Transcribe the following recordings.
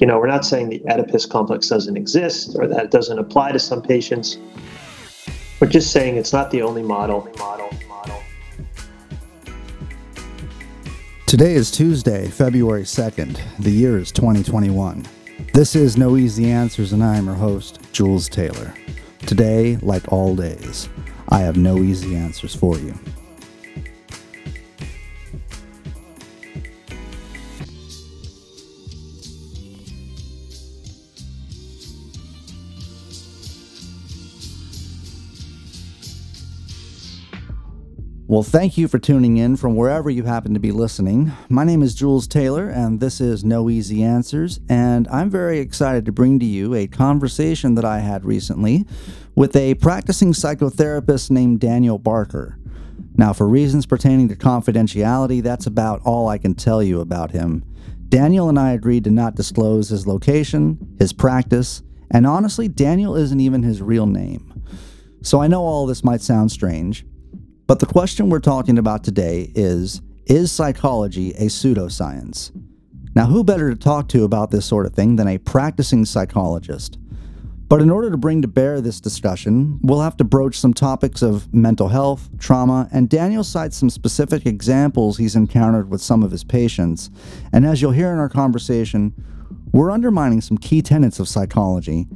You know, we're not saying the Oedipus complex doesn't exist or that it doesn't apply to some patients. We're just saying it's not the only model. model. Today is Tuesday, February 2nd. The year is 2021. This is No Easy Answers, and I am your host, Jules Taylor. Today, like all days, I have no easy answers for you. Well, thank you for tuning in from wherever you happen to be listening. My name is Jules Taylor, and this is No Easy Answers. And I'm very excited to bring to you a conversation that I had recently with a practicing psychotherapist named Daniel Barker. Now, for reasons pertaining to confidentiality, that's about all I can tell you about him. Daniel and I agreed to not disclose his location, his practice, and honestly, Daniel isn't even his real name. So I know all this might sound strange. But the question we're talking about today is Is psychology a pseudoscience? Now, who better to talk to about this sort of thing than a practicing psychologist? But in order to bring to bear this discussion, we'll have to broach some topics of mental health, trauma, and Daniel cites some specific examples he's encountered with some of his patients. And as you'll hear in our conversation, we're undermining some key tenets of psychology.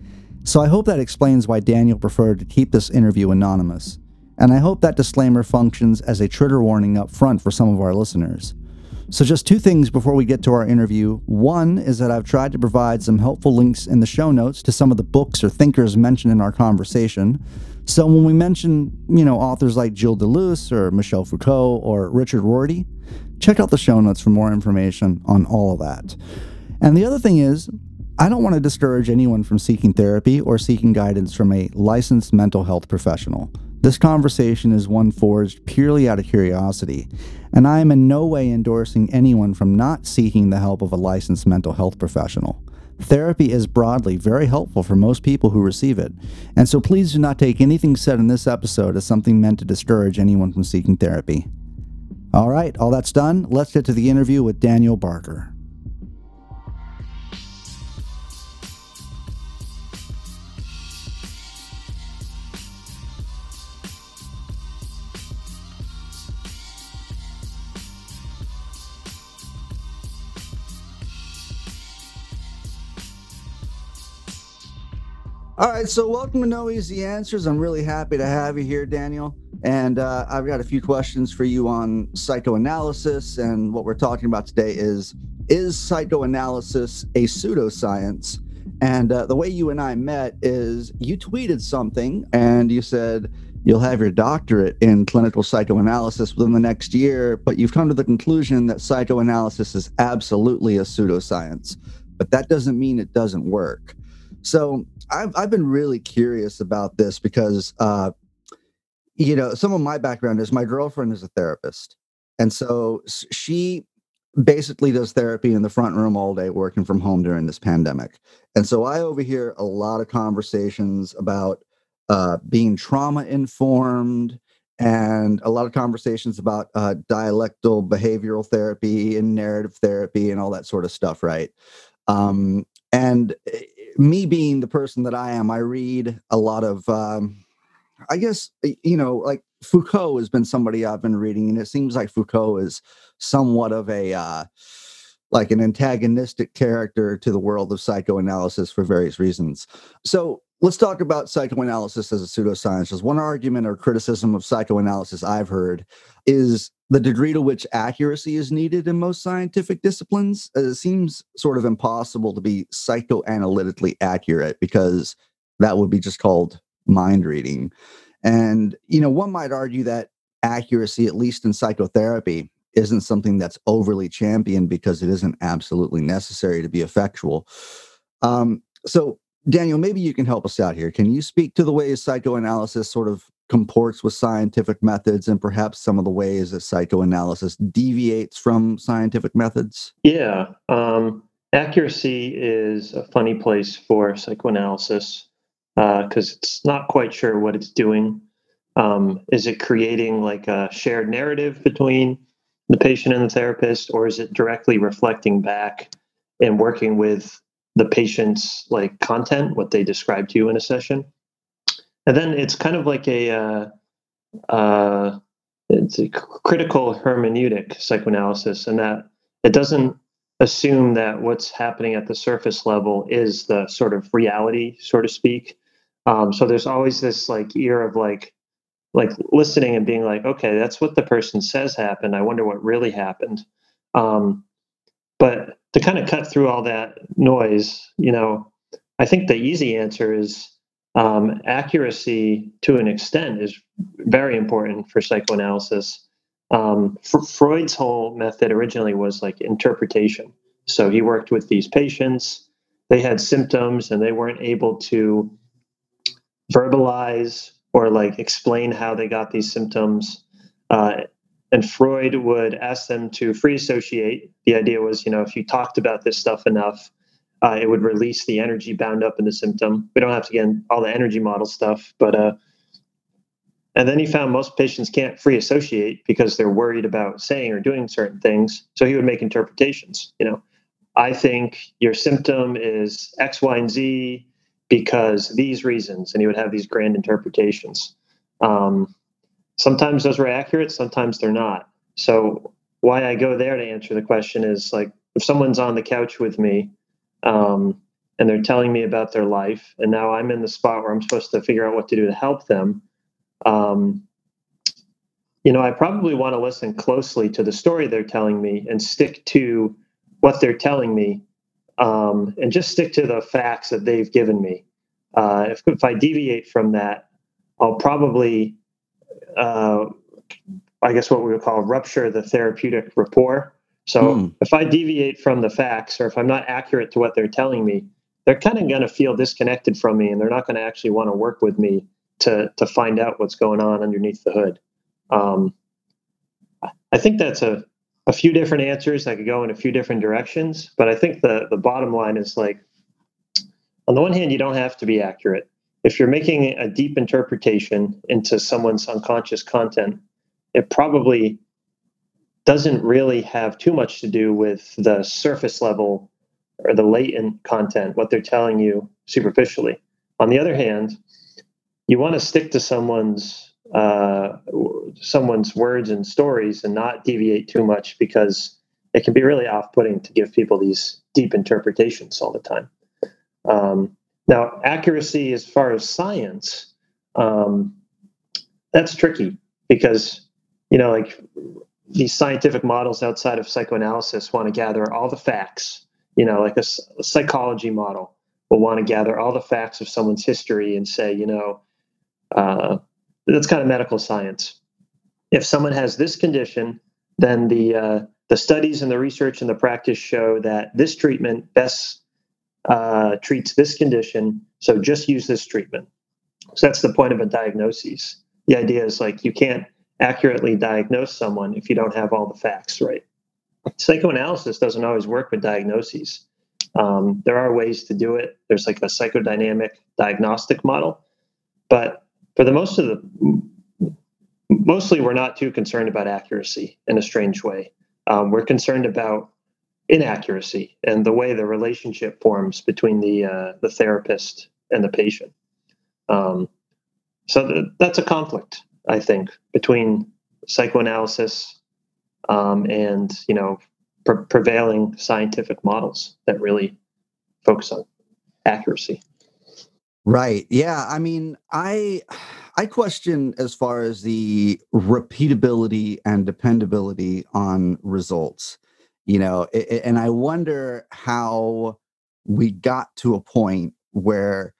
So I hope that explains why Daniel preferred to keep this interview anonymous and I hope that disclaimer functions as a trigger warning up front for some of our listeners. So, just two things before we get to our interview. One is that I've tried to provide some helpful links in the show notes to some of the books or thinkers mentioned in our conversation. So, when we mention, you know, authors like Gilles Deleuze or Michel Foucault or Richard Rorty, check out the show notes for more information on all of that. And the other thing is, I don't want to discourage anyone from seeking therapy or seeking guidance from a licensed mental health professional. This conversation is one forged purely out of curiosity, and I am in no way endorsing anyone from not seeking the help of a licensed mental health professional. Therapy is broadly very helpful for most people who receive it, and so please do not take anything said in this episode as something meant to discourage anyone from seeking therapy. All right, all that's done. Let's get to the interview with Daniel Barker. All right, so welcome to No Easy Answers. I'm really happy to have you here, Daniel. And uh, I've got a few questions for you on psychoanalysis. And what we're talking about today is Is psychoanalysis a pseudoscience? And uh, the way you and I met is you tweeted something and you said, You'll have your doctorate in clinical psychoanalysis within the next year, but you've come to the conclusion that psychoanalysis is absolutely a pseudoscience. But that doesn't mean it doesn't work. So I've I've been really curious about this because uh, you know some of my background is my girlfriend is a therapist, and so she basically does therapy in the front room all day, working from home during this pandemic. And so I overhear a lot of conversations about uh, being trauma informed and a lot of conversations about uh, dialectical behavioral therapy and narrative therapy and all that sort of stuff, right? Um, and eh, me being the person that I am, I read a lot of, um, I guess, you know, like Foucault has been somebody I've been reading, and it seems like Foucault is somewhat of a, uh, like an antagonistic character to the world of psychoanalysis for various reasons. So let's talk about psychoanalysis as a pseudoscience. There's one argument or criticism of psychoanalysis I've heard is the degree to which accuracy is needed in most scientific disciplines. It seems sort of impossible to be psychoanalytically accurate because that would be just called mind reading. And, you know, one might argue that accuracy, at least in psychotherapy, isn't something that's overly championed because it isn't absolutely necessary to be effectual. Um, so, Daniel, maybe you can help us out here. Can you speak to the ways psychoanalysis sort of comports with scientific methods and perhaps some of the ways that psychoanalysis deviates from scientific methods? Yeah. Um, accuracy is a funny place for psychoanalysis because uh, it's not quite sure what it's doing. Um, is it creating like a shared narrative between the patient and the therapist, or is it directly reflecting back and working with the patient's like content, what they describe to you in a session. And then it's kind of like a uh, uh, it's a critical hermeneutic psychoanalysis, and that it doesn't assume that what's happening at the surface level is the sort of reality, so to speak. Um, so there's always this like ear of like like listening and being like, okay, that's what the person says happened. I wonder what really happened. Um, but to kind of cut through all that noise, you know, I think the easy answer is um, accuracy to an extent is very important for psychoanalysis. Um, Freud's whole method originally was like interpretation. So he worked with these patients, they had symptoms and they weren't able to verbalize or like explain how they got these symptoms. Uh, and Freud would ask them to free associate. The idea was, you know, if you talked about this stuff enough, uh, it would release the energy bound up in the symptom. We don't have to get all the energy model stuff, but uh, and then he found most patients can't free associate because they're worried about saying or doing certain things. So he would make interpretations. You know, I think your symptom is X, Y, and Z because these reasons, and he would have these grand interpretations. Um, sometimes those were accurate, sometimes they're not. So why I go there to answer the question is like if someone's on the couch with me um, and they're telling me about their life, and now I'm in the spot where I'm supposed to figure out what to do to help them. Um, you know, I probably want to listen closely to the story they're telling me and stick to what they're telling me um, and just stick to the facts that they've given me. Uh, if, if I deviate from that, I'll probably, uh, I guess, what we would call rupture the therapeutic rapport. So mm. if I deviate from the facts or if I'm not accurate to what they're telling me, they're kind of going to feel disconnected from me and they're not going to actually want to work with me to, to find out what's going on underneath the hood. Um, I think that's a, a few different answers that could go in a few different directions, but I think the, the bottom line is like, on the one hand, you don't have to be accurate. If you're making a deep interpretation into someone's unconscious content, it probably doesn't really have too much to do with the surface level or the latent content, what they're telling you superficially. On the other hand, you want to stick to someone's uh, someone's words and stories and not deviate too much because it can be really off-putting to give people these deep interpretations all the time. Um, now, accuracy as far as science, um, that's tricky because you know, like these scientific models outside of psychoanalysis want to gather all the facts, you know, like a, a, psychology model will want to gather all the facts of someone's history and say, you know, uh, that's kind of medical science. If someone has this condition, then the uh, the studies and the research and the practice show that this treatment best uh, treats this condition. So just use this treatment. So that's the point of a diagnosis. The idea is like you can't accurately diagnose someone if you don't have all the facts right. Psychoanalysis doesn't always work with diagnoses. Um, there are ways to do it. There's like a psychodynamic diagnostic model, but for the most of the mostly we're not too concerned about accuracy in a strange way. Um, we're concerned about inaccuracy and the way the relationship forms between the uh, the therapist and the patient. Um, so th- that's a conflict. I think, between psychoanalysis um, and you know pre- prevailing scientific models that really focus on accuracy. Right. Yeah. I mean, I I question as far as the repeatability and dependability on results. You know, it, and I wonder how we got to a point where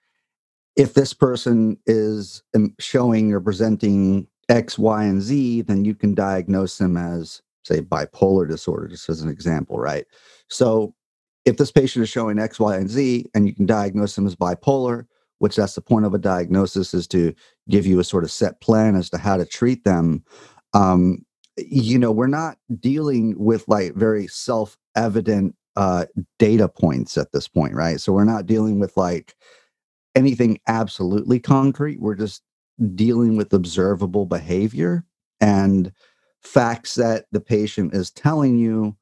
if this person is um, showing or presenting X, Y, and Z, then you can diagnose them as, say, bipolar disorder, just as an example, right? So if this patient is showing X, Y, and Z, and you can diagnose them as bipolar, which that's the point of a diagnosis is to give you a sort of set plan as to how to treat them. Um, you know, we're not dealing with like very self evident uh, data points at this point, right? So we're not dealing with like, anything absolutely concrete. We're just dealing with observable behavior and facts that the patient is telling you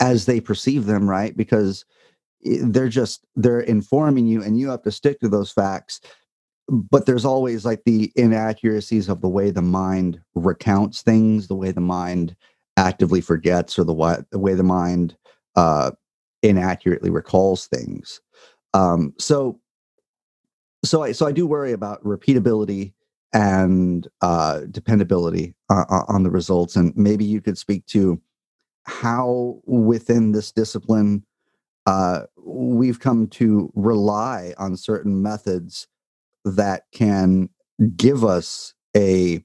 as they perceive them, right? Because they're just they're informing you and you have to stick to those facts but there's always like the inaccuracies of the way the mind recounts things the way the mind actively forgets or the way, the way the mind uh, inaccurately recalls things. Um, so so i so i do worry about repeatability and uh, dependability uh, on the results and maybe you could speak to how within this discipline uh, we've come to rely on certain methods that can give us a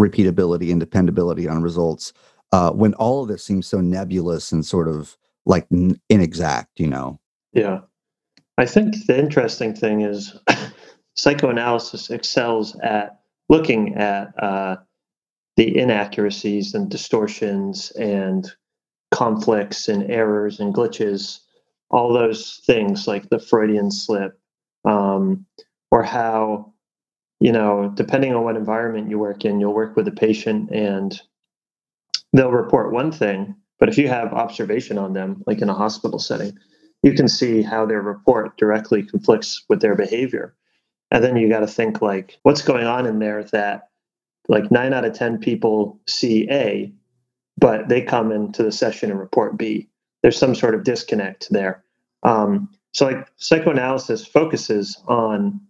repeatability and dependability on results uh, when all of this seems so nebulous and sort of like n- inexact, you know? Yeah. I think the interesting thing is psychoanalysis excels at looking at uh, the inaccuracies and distortions and conflicts and errors and glitches, all those things like the Freudian slip, um, or how, you know, depending on what environment you work in, you'll work with a patient and they'll report one thing, but if you have observation on them, like in a hospital setting, you can see how their report directly conflicts with their behavior. And then you got to think like, what's going on in there that like nine out of 10 people see A, but they come into the session and report B. There's some sort of disconnect there. Um, so, like psychoanalysis focuses on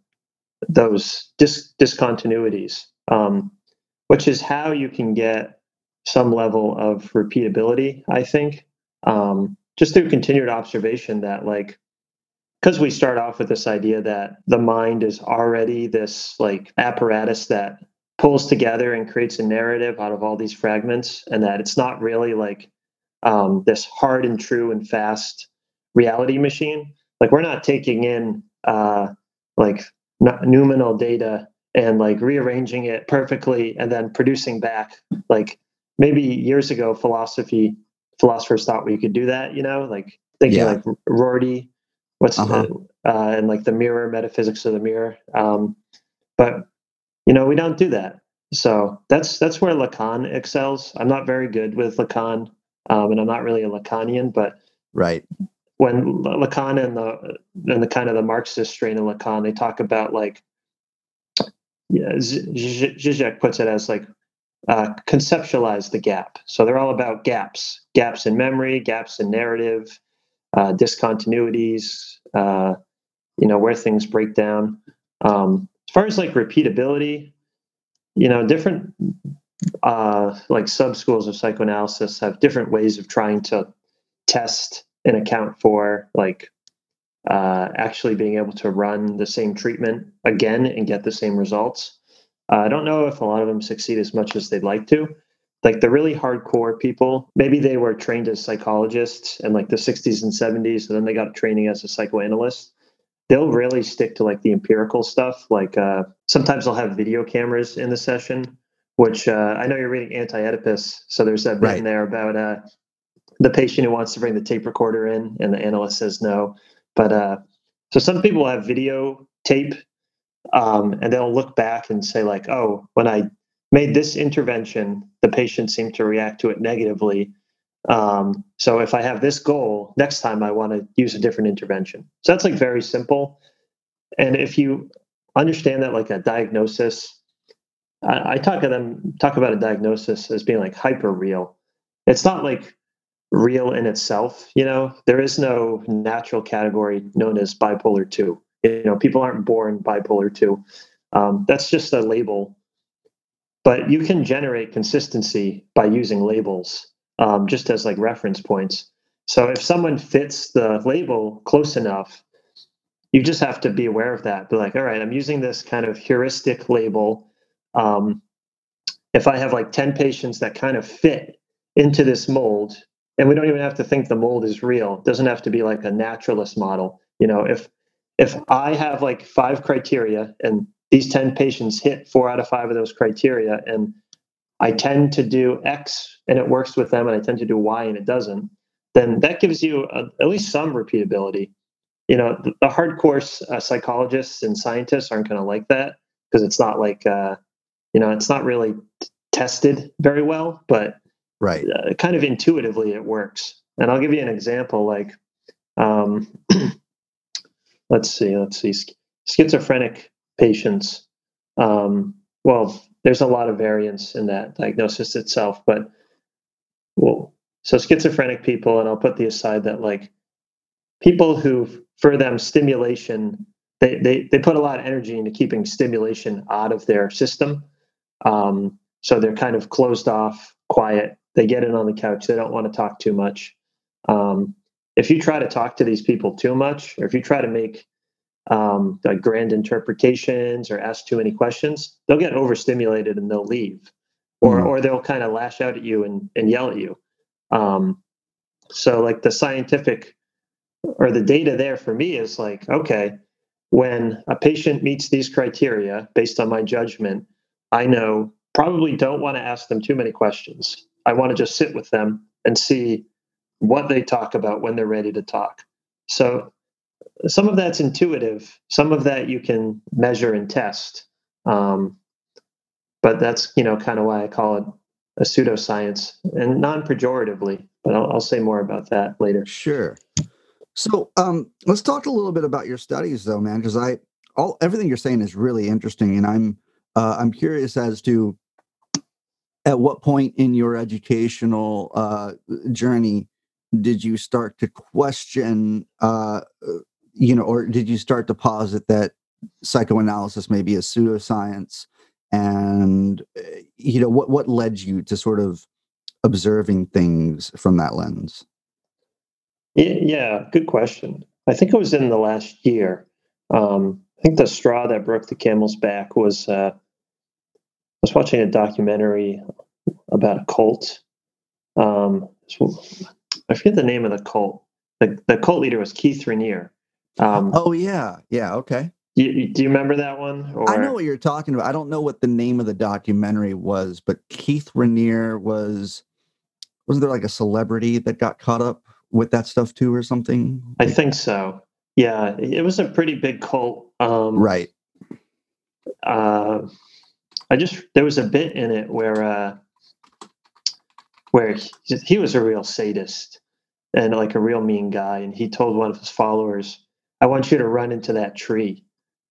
those dis- discontinuities, um, which is how you can get some level of repeatability. I think um, just through continued observation that, like, because we start off with this idea that the mind is already this like apparatus that pulls together and creates a narrative out of all these fragments and that it's not really like um, this hard and true and fast reality machine like we're not taking in uh, like noumenal data and like rearranging it perfectly and then producing back like maybe years ago philosophy philosophers thought we could do that you know like thinking yeah. like rorty what's uh-huh. the, uh, and like the mirror metaphysics of the mirror um, but you know we don't do that so that's that's where lacan excels i'm not very good with lacan um, and i'm not really a lacanian but right when lacan and the and the kind of the marxist strain of lacan they talk about like yeah, Zizek puts it as like uh, conceptualize the gap. So they're all about gaps, gaps in memory, gaps in narrative, uh, discontinuities, uh, you know, where things break down. Um, as far as like repeatability, you know, different uh, like sub schools of psychoanalysis have different ways of trying to test and account for like uh, actually being able to run the same treatment again and get the same results. Uh, I don't know if a lot of them succeed as much as they'd like to. Like the really hardcore people, maybe they were trained as psychologists in like the 60s and 70s, and then they got training as a psychoanalyst they'll really stick to like the empirical stuff. Like uh, sometimes they'll have video cameras in the session, which uh, I know you're reading Anti-Oedipus, so there's that right. in there about uh, the patient who wants to bring the tape recorder in, and the analyst says no. But uh, so some people have video tape, um, and they'll look back and say like, "Oh, when I made this intervention, the patient seemed to react to it negatively." Um, so if I have this goal, next time I want to use a different intervention. So that's like very simple. And if you understand that like a diagnosis, I, I talk to them talk about a diagnosis as being like hyper real. It's not like real in itself. You know, there is no natural category known as bipolar two. You know, people aren't born bipolar two. Um, that's just a label. But you can generate consistency by using labels um, just as like reference points. So if someone fits the label close enough, you just have to be aware of that. Be like, all right, I'm using this kind of heuristic label. Um, if I have like 10 patients that kind of fit into this mold, and we don't even have to think the mold is real, it doesn't have to be like a naturalist model. You know, if if I have like five criteria and these 10 patients hit four out of five of those criteria and I tend to do X and it works with them, and I tend to do Y and it doesn't, then that gives you a, at least some repeatability. You know, the, the hardcore uh, psychologists and scientists aren't going to like that because it's not like, uh, you know, it's not really t- tested very well, but right, uh, kind of intuitively it works. And I'll give you an example. Like, Um, let's see, let's see. Schizophrenic patients. Um, well, there's a lot of variance in that diagnosis itself, but well, so schizophrenic people, and I'll put the aside that like people who, for them, stimulation, they they they put a lot of energy into keeping stimulation out of their system. Um, so they're kind of closed off, quiet. They get in on the couch. They don't want to talk too much. Um, if you try to talk to these people too much, or if you try to make um, like grand interpretations or ask too many questions, they'll get overstimulated and they'll leave, or mm. or they'll kind of lash out at you and, and yell at you. Um, so like the scientific or the data there for me is like okay, when a patient meets these criteria based on my judgment, I know probably don't want to ask them too many questions. I want to just sit with them and see what they talk about when they're ready to talk. So some of that's intuitive, some of that you can measure and test. Um, but that's you know kind of why I call it a pseudoscience and non-pejoratively. But I'll, I'll say more about that later. Sure. So um, let's talk a little bit about your studies, though, man, because I all everything you're saying is really interesting, and I'm uh, I'm curious as to at what point in your educational uh, journey did you start to question uh, you know, or did you start to posit that psychoanalysis may be a pseudoscience? And eh, you know, what what led you to sort of observing things from that lens? Yeah, good question. I think it was in the last year. Um, I think the straw that broke the camel's back was uh, I was watching a documentary about a cult. Um, I forget the name of the cult. The, the cult leader was Keith Raniere, um, oh yeah, yeah, okay. Do you, do you remember that one? Or? I know what you're talking about. I don't know what the name of the documentary was, but Keith Raniere was wasn't there like a celebrity that got caught up with that stuff too, or something? I think so. Yeah, it was a pretty big cult. Um, right. Uh, I just there was a bit in it where uh, where he, he was a real sadist and like a real mean guy, and he told one of his followers I want you to run into that tree.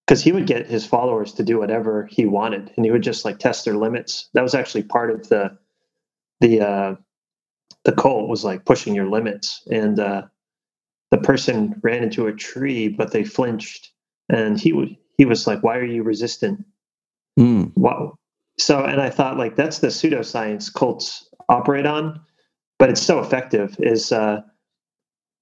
Because he would get his followers to do whatever he wanted and he would just like test their limits. That was actually part of the the uh the cult was like pushing your limits. And uh the person ran into a tree, but they flinched and he would he was like, Why are you resistant? Mm. Wow. So and I thought like that's the pseudoscience cults operate on, but it's so effective is uh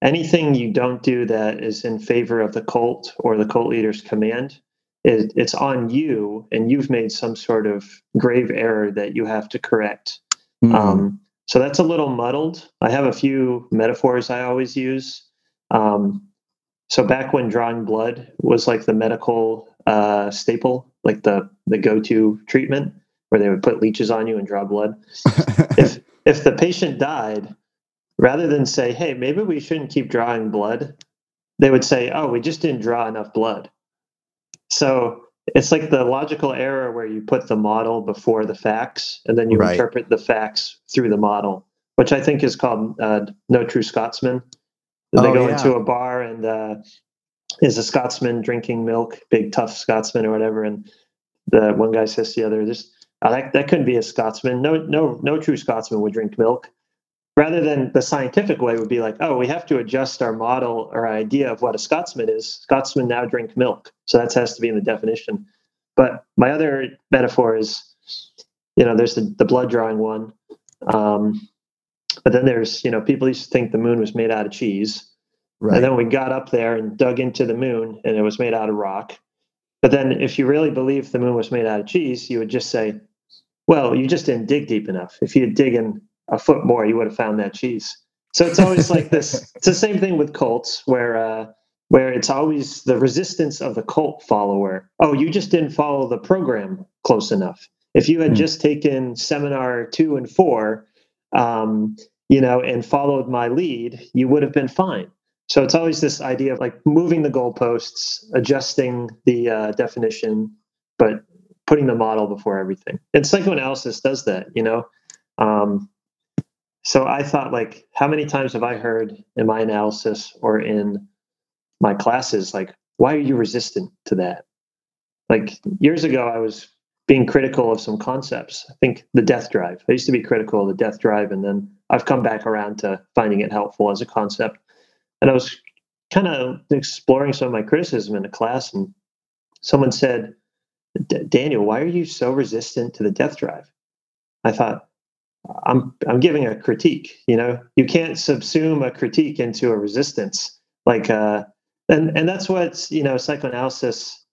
anything you don't do that is in favor of the cult or the cult leader's command it, it's on you and you've made some sort of grave error that you have to correct mm-hmm. um, so that's a little muddled i have a few metaphors i always use um, so back when drawing blood was like the medical uh, staple like the the go-to treatment where they would put leeches on you and draw blood if if the patient died rather than say, hey, maybe we shouldn't keep drawing blood, they would say, oh, we just didn't draw enough blood. So it's like the logical error where you put the model before the facts and then you right. interpret the facts through the model, which I think is called uh, No True Scotsman. They oh, go yeah. into a bar and uh, is a Scotsman drinking milk, big tough Scotsman or whatever, and the one guy says to the other, "This oh, that that couldn't be a Scotsman. No, no, no true Scotsman would drink milk." rather than the scientific way would be like, oh, we have to adjust our model or idea of what a Scotsman is. Scotsmen now drink milk, so that has to be in the definition. But my other metaphor is, you know, there's the, the blood drawing one, um, but then there's, you know, people used to think the moon was made out of cheese, right. and then we got up there and dug into the moon, and it was made out of rock. But then, if you really believe the moon was made out of cheese, you would just say, well, you just didn't dig deep enough. If you had in a foot more, you would have found that cheese. So it's always like this. It's the same thing with cults, where uh, where it's always the resistance of the cult follower. Oh, you just didn't follow the program close enough. If you had mm. just taken seminar two and four, um, you know, and followed my lead, you would have been fine. So it's always this idea of like moving the goalposts, adjusting the uh, definition, but putting the model before everything. And psychoanalysis does that. You know, um, so I thought, like, how many times have I heard in my analysis or in my classes, like, why are you resistant to that? Like years ago, I was being critical of some concepts. I think the death drive. I used to be critical of the death drive, and then I've come back around to finding it helpful as a concept. And I was kind of exploring some of my criticism in a class, and someone said, Daniel, why are you so resistant to the death drive? I thought, I'm I'm giving a critique. You know, you can't subsume a critique into a resistance. Like, uh, and and that's what you know psychoanalysis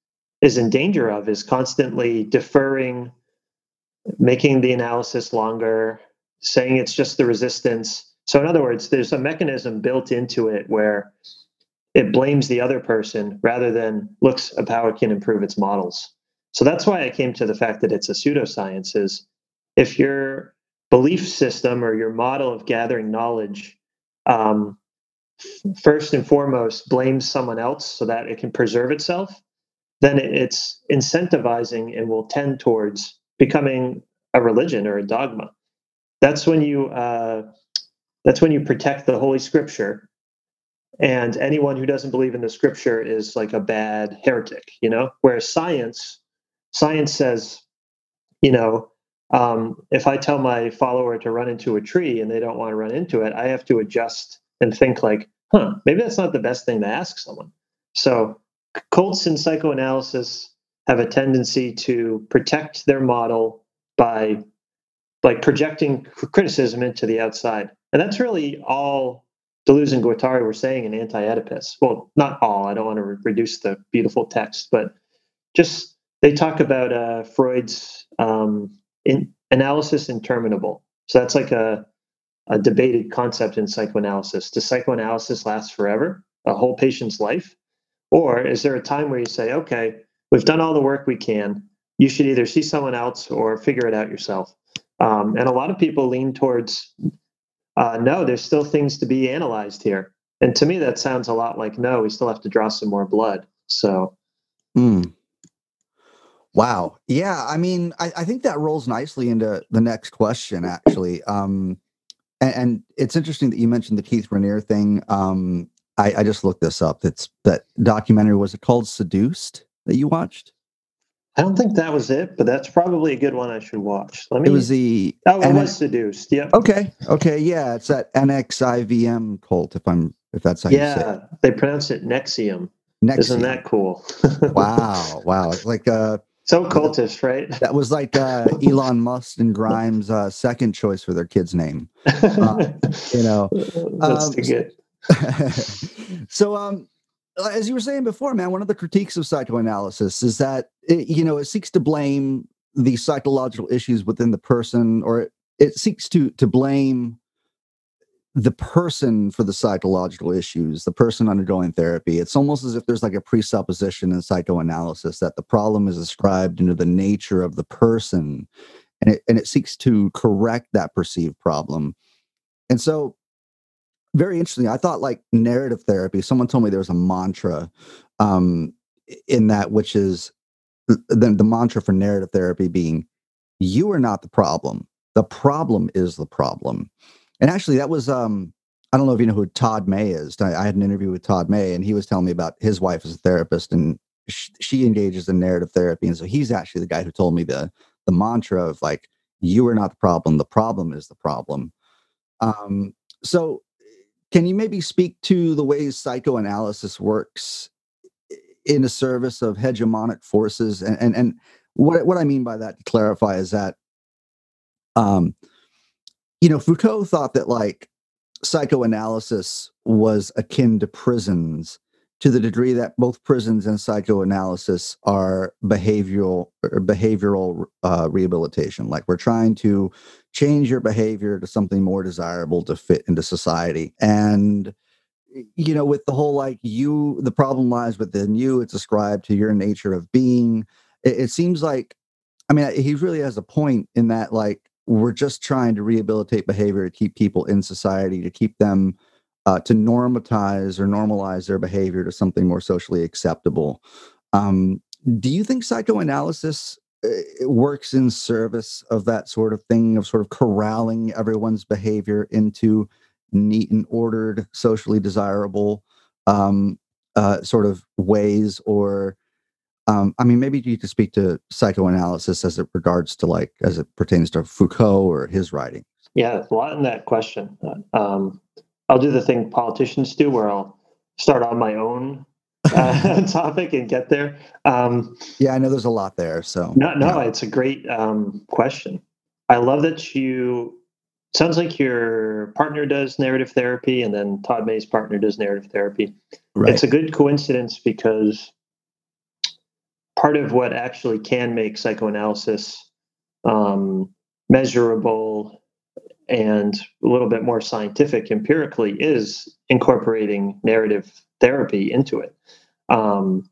is in danger of is constantly deferring, making the analysis longer, saying it's just the resistance. So in other words, there's a mechanism built into it where it blames the other person rather than looks at how it can improve its models. So that's why I came to the fact that it's a pseudoscience is if your belief system or your model of gathering knowledge um, first and foremost blames someone else so that it can preserve itself, then it's incentivizing and will tend towards becoming a religion or a dogma. That's when you uh, that's when you protect the Holy Scripture. And anyone who doesn't believe in the scripture is like a bad heretic you know? Whereas science science says you know um, if i tell my follower to run into a tree and they don't want to run into it i have to adjust and think like huh maybe that's not the best thing to ask someone. So cults in psychoanalysis have a tendency to protect their model by like projecting criticism into the outside and that's really all Deleuze and Guattari were saying in Anti-Oedipus. Well, not all. I don't want to re- reduce the beautiful text, but just they talk about uh, Freud's um, in, analysis interminable. So that's like a, a debated concept in psychoanalysis. Does psychoanalysis last forever, a whole patient's life, or is there a time where you say, okay, we've done all the work we can. You should either see someone else or figure it out yourself. Um, and a lot of people lean towards uh, no, there's still things to be analyzed here. And to me, that sounds a lot like no, we still have to draw some more blood. So, mm. wow, yeah. I mean, I, I, think that rolls nicely into the next question, actually. Um, and, and, it's interesting that you mentioned the Keith Raniere thing. Um, I, I just looked this up. It's that documentary. Was it called Seduced that you watched? I don't think that was it, but that's probably a good one I should watch. Let me. It was the. Oh, it N- was seduced. Yep. Okay. Okay. Yeah, it's that NXIVM cult. If I'm, if that's how yeah, you say. Yeah, they pronounce it Nexium. Nexium. Isn't that cool? wow! Wow! It's like uh. So cultish, right? That was like uh, Elon Musk and Grimes' uh, second choice for their kid's name. Uh, you know, that's um, good. so, um, Uh, as you were saying before, man, one of the critiques of psychoanalysis is that it, you know it seeks to blame the psychological issues within the person, or it, it seeks to to blame the person for the psychological issues, the person undergoing therapy. It's almost as if there's like a presupposition in psychoanalysis that the problem is ascribed into the nature of the person, and it and it seeks to correct that perceived problem. And so very interesting. I thought like narrative therapy. Someone told me there was a mantra um, in that, which is the, the mantra for narrative therapy being, "You are not the problem. The problem is the problem." And actually, that was um, I don't know if you know who Todd May is. I, I had an interview with Todd May, and he was telling me about his wife as a therapist, and she, she engages in narrative therapy, and so he's actually the guy who told me the the mantra of like, "You are not the problem. The problem is the problem." Um, so can you maybe speak to the ways psychoanalysis works in a service of hegemonic forces? And and, and what what I mean by that to clarify is that um you know Foucault thought that like psychoanalysis was akin to prisons to the degree that both prisons and psychoanalysis are behavioral behavioral uh, rehabilitation. Like we're trying to change your behavior to something more desirable to fit into society. And you know with the whole like you the problem lies within you. It's ascribed to your nature of being. It, it seems like i mean he really has a point in that like we're just trying to rehabilitate behavior to keep people in society to keep them uh, to normatize or normalize their behavior to something more socially acceptable. Um, do you think psychoanalysis it works in service of that sort of thing of sort of corralling everyone's behavior into neat and ordered, socially desirable um, uh, sort of ways, or um, I mean, maybe you could speak to psychoanalysis as it regards to like as it pertains to Foucault or his writing. Yeah, a lot in that question. Um, I'll do the thing politicians do, where I'll start on my own uh, topic and get there. Um, yeah, I know there's a lot there. So no, no, yeah. it's a great um, question. I love that you. Sounds like your partner does narrative therapy, and then Todd May's partner does narrative therapy. Right. It's a good coincidence because part of what actually can make psychoanalysis um, measurable and a little bit more scientific empirically is incorporating narrative therapy into it. Um,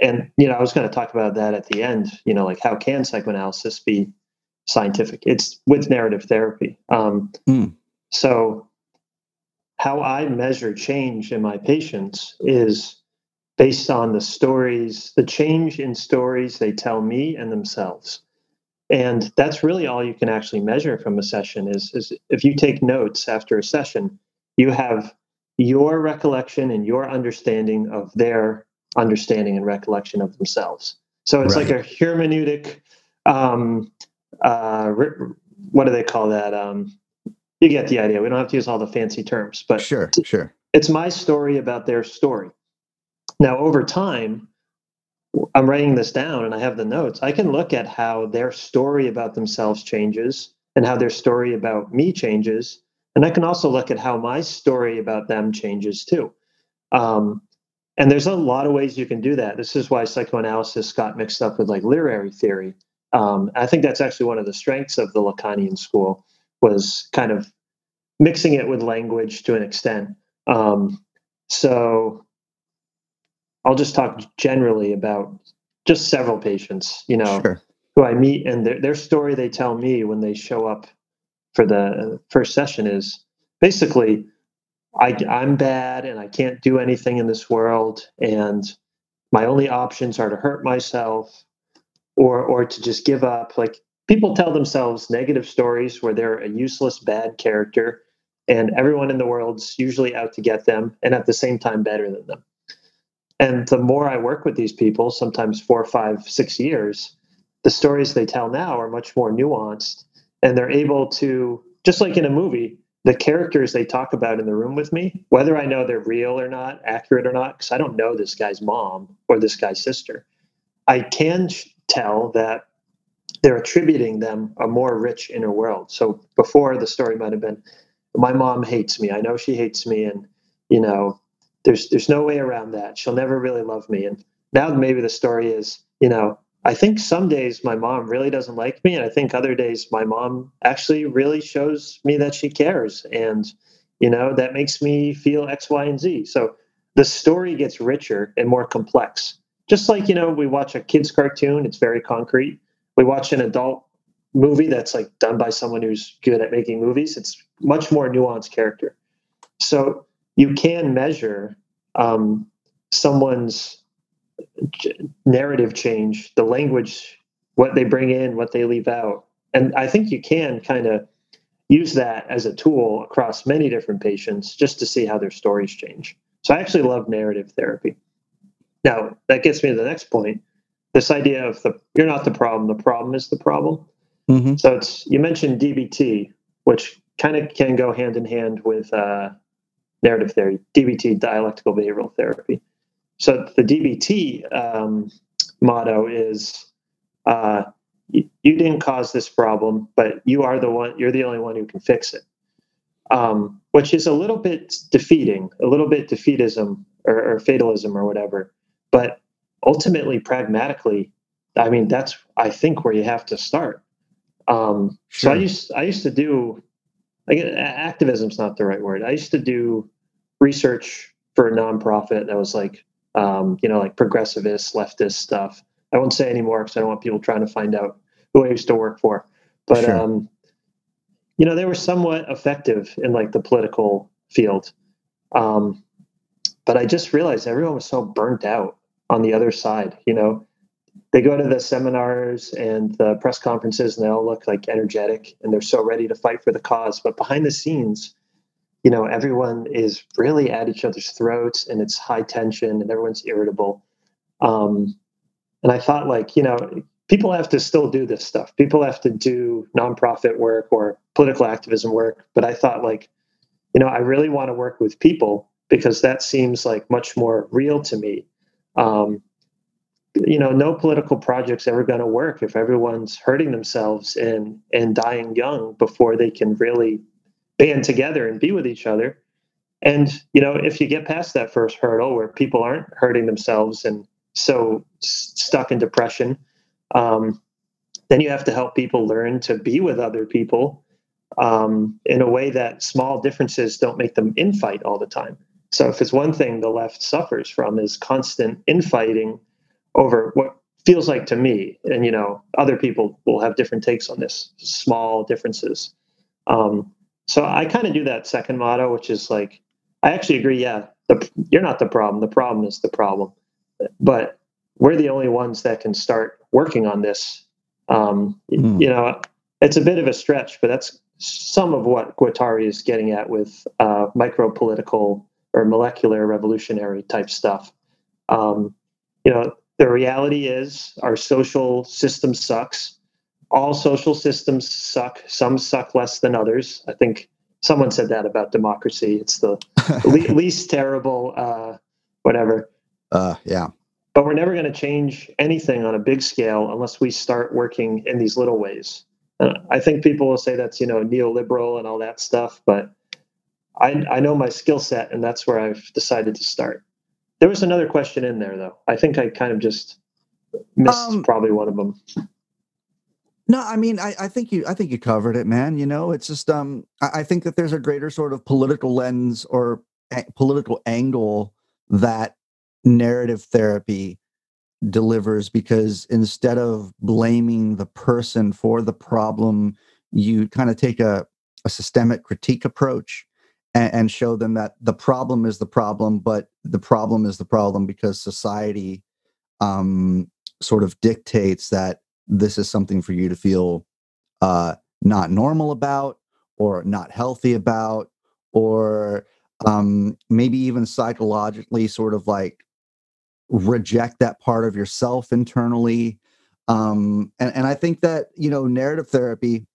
and you know, I was going to talk about that at the end. You know, like how can psychoanalysis be scientific? It's with narrative therapy. Um, mm. So, how I measure change in my patients is based on the stories, the change in stories they tell me and themselves and that's really all you can actually measure from a session is, is if you take notes after a session you have your recollection and your understanding of their understanding and recollection of themselves. So it's right. like a hermeneutic um, uh, what do they call that? Um, you get the idea. We don't have to use all the fancy terms but sure sure. it's my story about their story. Now over time I'm writing this down and I have the notes, I can look at how their story about themselves changes and how their story about me changes. And I can also look at how my story about them changes too. Um, and there's a lot of ways you can do that. This is why psychoanalysis got mixed up with like literary theory. Um, I think that's actually one of the strengths of the Lacanian school was kind of mixing it with language to an extent. Um, so I'll just talk generally about just several patients, you know, sure. who I meet and their, their story they tell me when they show up for the uh, first session is basically I, I'm bad and I can't do anything in this world. And my only options are to hurt myself or, or to just give up. Like people tell themselves negative stories where they're a useless, bad character and everyone in the world's usually out to get them and at the same time better than them. And the more I work with these people, sometimes four, five, six years, the stories they tell now are much more nuanced. And they're able to, just like in a movie, the characters they talk about in the room with me, whether I know they're real or not, accurate or not, because I don't know this guy's mom or this guy's sister, I can tell that they're attributing them a more rich inner world. So before the story might have been, my mom hates me. I know she hates me, and you know there's there's no way around that. She'll never really love me. And now maybe the story is, you know, I think some days my mom really doesn't like me, and I think other days my mom actually really shows me that she cares, and you know that makes me feel X, Y, and Z. So the story gets richer and more complex. Just like you know, we watch a kids' cartoon; it's very concrete. We watch an adult movie that's like done by someone who's good at making movies. It's much more nuanced character. So you can measure um, someone's narrative change, the language, what they bring in, what they leave out. And I think you can kind of use that as a tool across many different patients just to see how their stories change. So I actually love narrative therapy. Now, that gets me to the next point. This idea of the you're not the problem, the problem is the problem. Mm-hmm. So it's you mentioned DBT, which kind of can go hand in hand with uh, narrative theory, DBT, dialectical behavioral therapy. So the DBT um, motto is uh, you, you, didn't cause this problem, but you are the one, you're the only one who can fix it. Um, which is a little bit defeating, a little bit defeatism or, or fatalism or whatever. But ultimately, pragmatically, I mean, that's I think where you have to start. Um, sure. So I used I used to do like activism's not the right word. I used to do research for a nonprofit that was like, um, you know, like progressivist, leftist stuff. I won't say anymore because I don't want people trying to find out who I used to work for. But sure. um, you know, they were somewhat effective in like the political field. Um, but I just realized everyone was so burnt out on the other side. You know, they go to the seminars and the press conferences and they all look like energetic and they're so ready to fight for the cause. But behind the scenes you know everyone is really at each other's throats and it's high tension and everyone's irritable. Um, and i thought like you know people have to still do this stuff. People have to do nonprofit work or political activism work. But i thought like you know i really want to work with people because that seems like much more real to me. Um, you know no political project's ever going to work if everyone's hurting themselves and and dying young before they can really band together and be with each other. And you know if you get past that first hurdle where people aren't hurting themselves and so stuck in depression um, then you have to help people learn to be with other people um, in a way that small differences don't make them infight all the time. So if it's one thing the left suffers from is constant infighting over what feels like to me and you know other people will have different takes on this small differences. Um, so i kind of do that second motto which is like i actually agree yeah the, you're not the problem the problem is the problem. But we're the only ones that can start working on this. Um, mm. you know it's a bit of a stretch but that's some of what guattari is getting at with uh, micro political or molecular revolutionary type stuff. Um, you know the reality is our social system sucks. All social systems suck. Some suck less than others. I think someone said that about democracy. It's the le- least terrible, uh, whatever. Uh, yeah. But we're never going to change anything on a big scale unless we start working in these little ways. Uh, I think people will say that's you know neoliberal and all that stuff, but I, I know my skill set, and that's where I've decided to start. There was another question in there, though. I think I kind of just missed um, probably one of them. No, I mean, I, I, think you, I think you covered it, man. You know, it's just, um, I, I think that there's a greater sort of political lens or a- political angle that narrative therapy delivers because instead of blaming the person for the problem, you kind of take a, a systemic critique approach and, and show them that the problem is the problem, but the problem is the problem because society um, sort of dictates that this is something for you to feel uh, not normal about or not healthy about or um, maybe even psychologically sort of like reject that part of yourself internally. Um, and, and i think that you know narrative therapy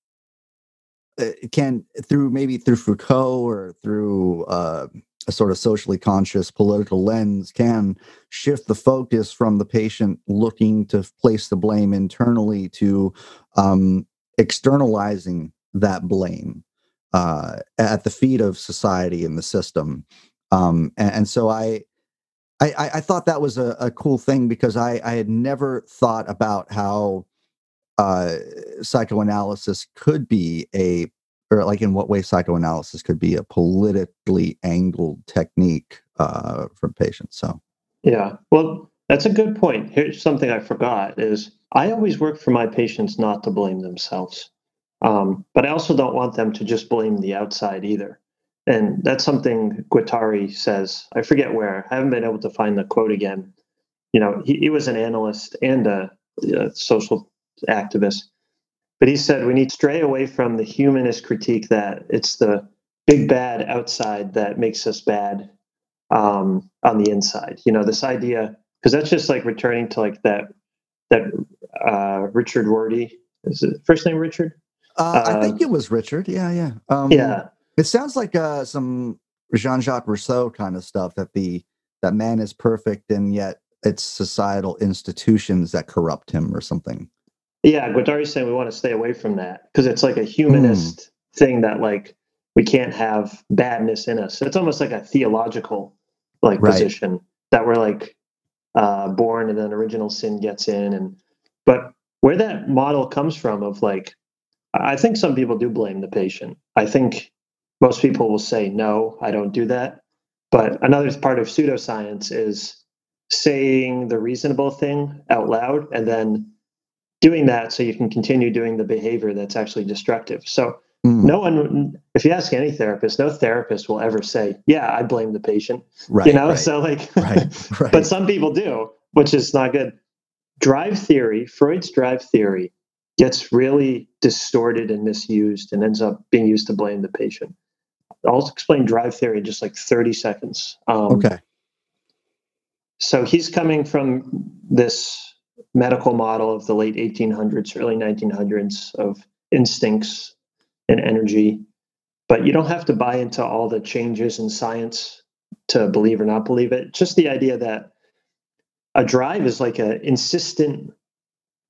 can through maybe through Foucault or through uh, a sort of socially conscious political lens can shift the focus from the patient looking to place the blame internally to um, externalizing that blame uh, at the feet of society and the system. Um, and, and, so I, I, I thought that was a, a cool thing because I, I had never thought about how uh, psychoanalysis could be a or like in what way psychoanalysis could be a politically angled technique uh, for patients so. Yeah well that's a good point. Here's something i forgot is i always work for my patients not to blame themselves um, but i also don't want them to just blame the outside either. And that's something guattari says i forget where i haven't been able to find the quote again. You know he, he was an analyst and a, a social activist. But he said we need to stray away from the humanist critique that it's the big bad outside that makes us bad um, on the inside. You know, this idea because that's just like returning to like that that uh, Richard Rorty is it first name Richard? Uh, I think uh, it was Richard. Yeah, yeah. Um, yeah. It sounds like uh, some Jean-Jacques Rousseau kind of stuff that the that man is perfect and yet it's societal institutions that corrupt him or something. Yeah, Guattari's saying we want to stay away from that because it's like a humanist mm. thing that like we can't have badness in us. It's almost like a theological like right. position that we're like uh, born and then original sin gets in and but where that model comes from of like I think some people do blame the patient. I think most people will say no, I don't do that. But another part of pseudoscience is saying the reasonable thing out loud and then doing that so you can continue doing the behavior that's actually destructive. So mm. no one, if you ask any therapist, no therapist will ever say, "Yeah, I blame the patient." Right. You know, right. so like, right, right. but some people do, which is not good. drive theory, Freud's drive theory, gets really distorted and misused and ends up being used to blame the patient. I'll explain drive theory in just like 30 seconds. Um, okay. So he's coming from this medical model of the late 1800s, early 1900s of instincts and energy. But you don't have to buy into all the changes in science to believe or not believe it. Just the idea that a drive is like an insistent,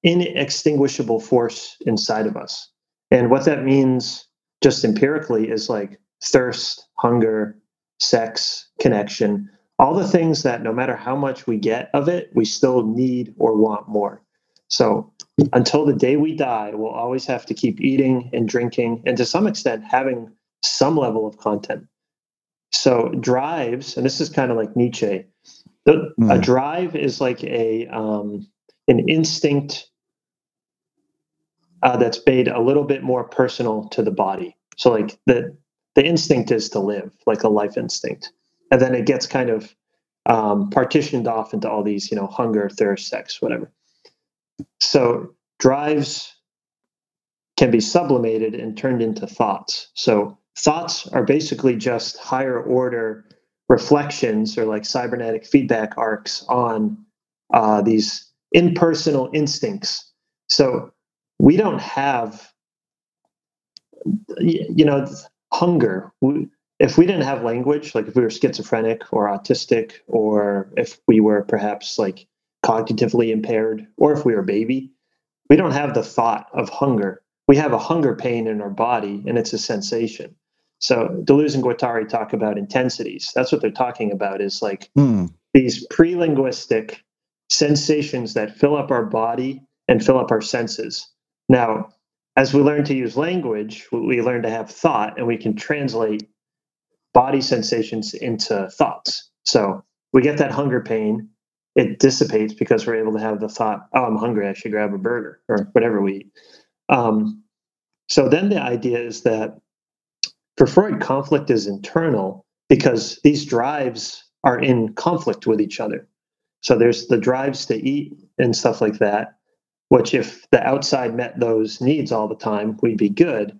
inextinguishable force inside of us. And what that means, just empirically, is like thirst, hunger, sex, connection, all the things that no matter how much we get of it, we still need or want more. So until the day we die, we'll always have to keep eating and drinking and to some extent having some level of content. So drives, and this is kind of like Nietzsche. The, mm. A hmm. drive is like a um, an instinct uh, that's made a little bit more personal to the body. So like the the instinct is to live, like a life instinct, and then it gets kind of um, partitioned off into all these, you know, hunger, thirst, sex, whatever. So drives can be sublimated and turned into thoughts. So thoughts are basically just higher order reflections or like cybernetic feedback arcs on uh, these impersonal instincts. So we don't have, you know, hunger. We, if we didn't have language, like if we were schizophrenic or autistic, or if we were perhaps like cognitively impaired, or if we were a baby, we don't have the thought of hunger. We have a hunger pain in our body, and it's a sensation. So Deleuze and Guattari talk about intensities. That's what they're talking about is like mm. these pre-linguistic sensations that fill up our body and fill up our senses. Now, as we learn to use language, we learn to have thought and we can translate body sensations into thoughts. So we get that hunger pain, it dissipates because we're able to have the thought, oh, I'm hungry, I should grab a burger or whatever we eat. Um, so then the idea is that for Freud, conflict is internal because these drives are in conflict with each other. So there's the drives to eat and stuff like that, which if the outside met those needs all the time, we'd be good.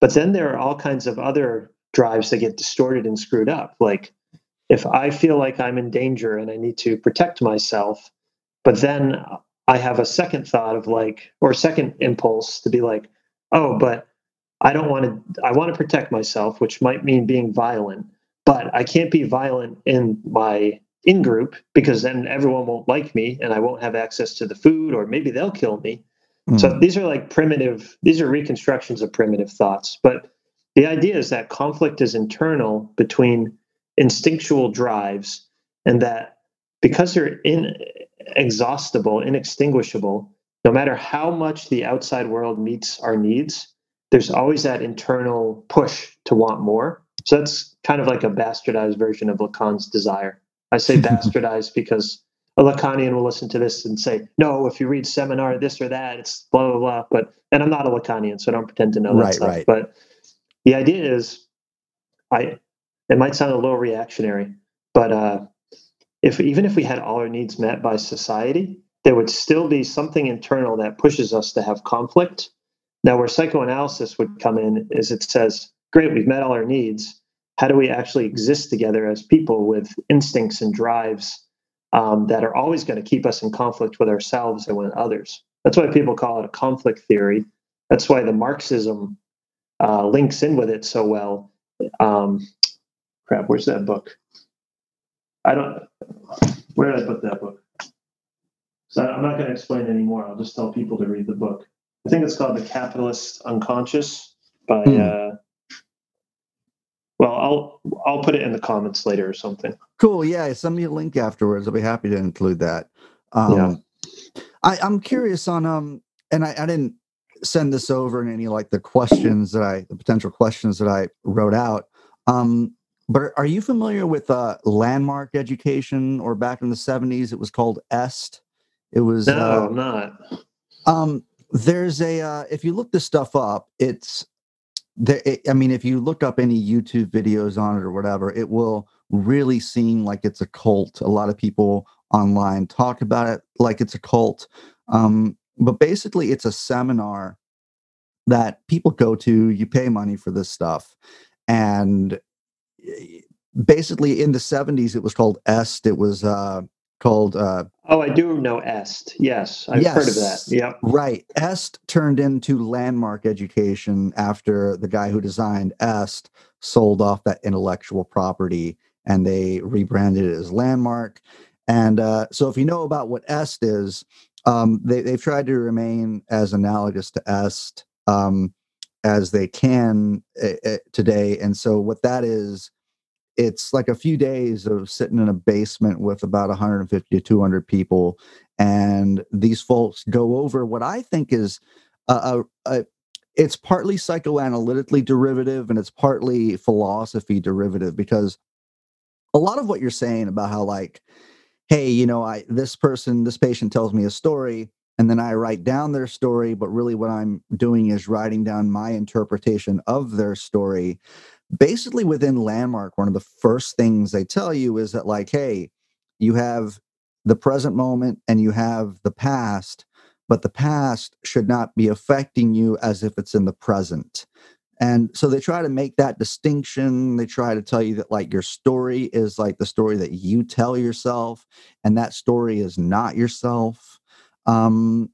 But then there are all kinds of other drives that get distorted and screwed up. Like if I feel like I'm in danger and I need to protect myself, but then I have a second thought of like, or second impulse to be like, oh, but I don't want to, I want to protect myself, which might mean being violent, but I can't be violent in my in group because then everyone won't like me and I won't have access to the food, or maybe they'll kill me. Mm. So these are like primitive, these are reconstructions of primitive thoughts. But the idea is that conflict is internal between instinctual drives, and that because they're inexhaustible, inextinguishable, no matter how much the outside world meets our needs, there's always that internal push to want more. So that's kind of like a bastardized version of Lacan's desire. I say bastardized because a Lacanian will listen to this and say, no, if you read seminar, this or that, it's blah, blah, blah. But, and I'm not a Lacanian, so I don't pretend to know that right, stuff. Right. But the idea is i it might sound a little reactionary but uh, if even if we had all our needs met by society there would still be something internal that pushes us to have conflict. Now where psychoanalysis would come in is it says great we've met all our needs. How do we actually exist together as people with instincts and drives um, that are always going to keep us in conflict with ourselves and with others? That's why people call it a conflict theory. That's why the marxism uh, links in with it so well. Um, crap, where's that book? I don't. Where did I put that book? So I'm not going to explain anymore. I'll just tell people to read the book. I think it's called The Capitalist Unconscious by. Mm. Uh, well, I'll I'll put it in the comments later or something. Cool. Yeah, send me a link afterwards. I'll be happy to include that. Um, yeah. I, I'm curious on um, and I, I didn't send this over and any like the questions that I, the potential questions that I wrote out. Um, but are you familiar with uh, landmark education or back in the 70s? It was called EST. It was. No, uh, I'm not. Um, there's a, uh, if you look this stuff up, it's, there, it, I mean, if you look up any YouTube videos on it or whatever, it will really seem like it's a cult. A lot of people online talk about it like it's a cult. Um, but basically, it's a seminar that people go to. You pay money for this stuff, and eh, basically, in the '70s, it was called EST. It was uh, called. Uh, oh, I do know EST. Yes, I've yes, heard of that. Yep. Right. EST turned into Landmark Education after the guy who designed EST sold off that intellectual property and they rebranded it as Landmark. And uh, so, if you know about what EST is, um, they, have tried to remain as analogous to EST um, as they can uh, today. And so, what that is, it's like a few days of sitting in a basement with about 150 to 200 people. And these folks go over what I think is a, a, a it's partly psychoanalytically derivative and it's partly philosophy derivative because a lot of what you're saying about how like hey you know i this person this patient tells me a story and then i write down their story but really what i'm doing is writing down my interpretation of their story basically within landmark one of the first things they tell you is that like hey you have the present moment and you have the past but the past should not be affecting you as if it's in the present and so they try to make that distinction. They try to tell you that, like, your story is like the story that you tell yourself, and that story is not yourself. Um,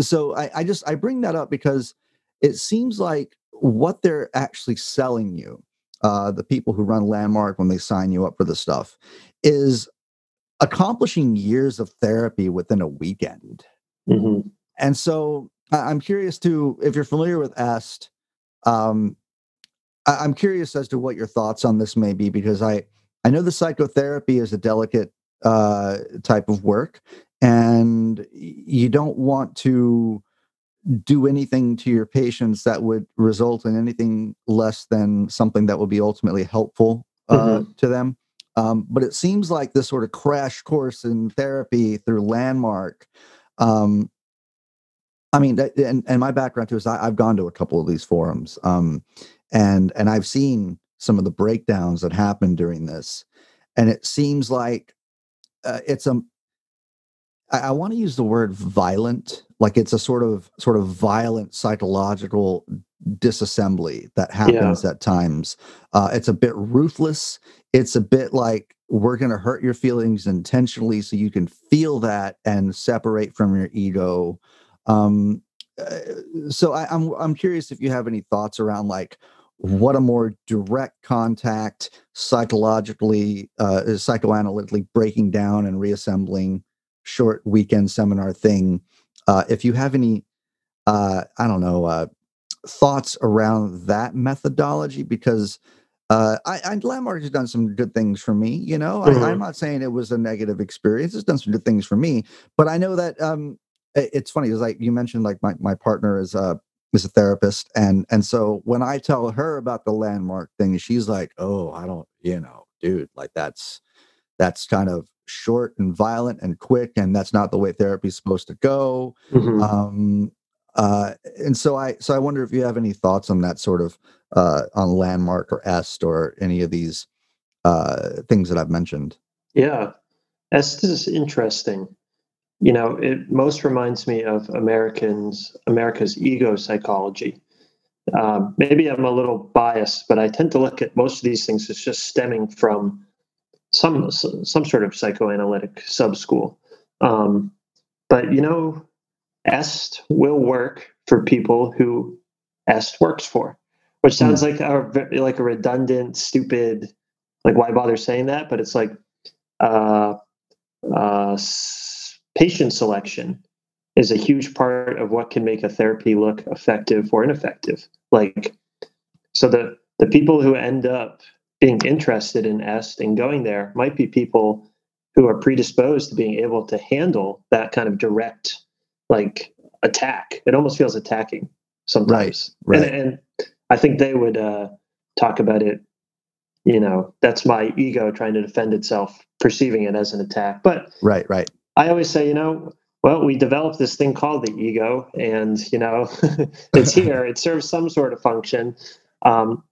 so I, I just I bring that up because it seems like what they're actually selling you, uh, the people who run Landmark when they sign you up for the stuff, is accomplishing years of therapy within a weekend. Mm-hmm. And so I'm curious to if you're familiar with EST um, I, am curious as to what your thoughts on this may be because I I know the psychotherapy is a delicate uh, type of work, and you don't want to do anything to your patients that would result in anything less than something that would be ultimately helpful uh, mm-hmm. to them. Um, but it seems like this sort of crash course in therapy through Landmark um, I mean, and, and my background too is I, have gone to a couple of these forums, um, and and I've seen some of the breakdowns that happen during this, and it seems like uh, it's a. I, I want to use the word violent, like it's a sort of sort of violent psychological disassembly that happens yeah. at times. Uh, it's a bit ruthless. It's a bit like we're going to hurt your feelings intentionally so you can feel that and separate from your ego um, uh, so I, I'm I'm curious if you have any thoughts around like what a more direct contact psychologically uh, psychoanalytically breaking down and reassembling short weekend seminar thing uh, if you have any uh, i don't know uh, thoughts around that methodology because uh, I, I landmark has done some good things for me you know mm-hmm. I, am not saying it was a negative experience it's done some good things for me but i know that um, it's funny because like you mentioned like my, my partner is a is a therapist and and so when i tell her about the landmark thing she's like oh i don't you know dude like that's that's kind of short and violent and quick and that's not the way therapy's supposed to go. Mm-hmm. um uh and so i so i wonder if you have any thoughts on that sort of uh on landmark or est or any of these uh things that i've mentioned. Yeah. Est is interesting you know, it most reminds me of Americans America's ego psychology. Uh, maybe I'm a little biased, but I tend to look at most of these things as just stemming from some some sort of psychoanalytic sub school. Um, but you know, EST will work for people who EST works for, which hmm. sounds mm. like a like a redundant, stupid, like why bother saying that? But it's like uh, uh, patient selection is a huge part of what can make a therapy look effective or ineffective. Like, so the the people who end up being interested in EST and going there might be people who are predisposed to being able to handle that kind of direct, like attack. It almost feels attacking sometimes. Right. right. And, and I think they would uh, talk about it. You know, that's my ego trying to defend itself, perceiving it as an attack. But right, right. I always say, you know, well, we developed this thing called the ego, and you know, it's here. it serves some sort of function. Um,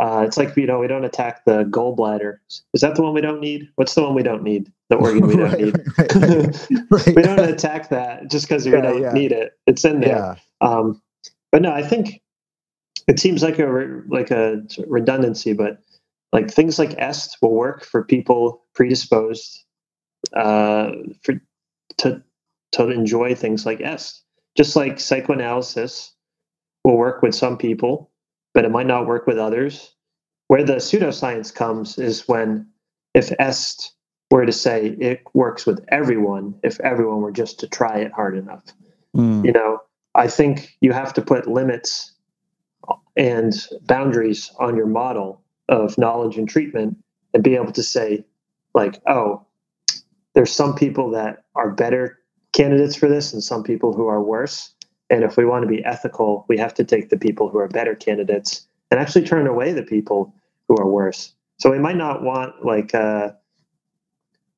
uh, it's like you know we don't attack the gallbladder. Is that the one we don't need? What's the one we don't need? The organ we don't right, need. Right, right, we don't attack that just because we yeah, don't yeah. need it. It's in there. Yeah. Um, but no, I think it seems like a like a redundancy, but like things like est will work for people predisposed uh, for to to enjoy things like est. Just like psychoanalysis will work with some people, but it might not work with others. Where the pseudoscience comes is when if est were to say it works with everyone, if everyone were just to try it hard enough. Mm. You know, I think you have to put limits and boundaries on your model of knowledge and treatment and be able to say, like, oh, there's some people that are better candidates for this and some people who are worse. And if we want to be ethical, we have to take the people who are better candidates and actually turn away the people who are worse. So we might not want like uh,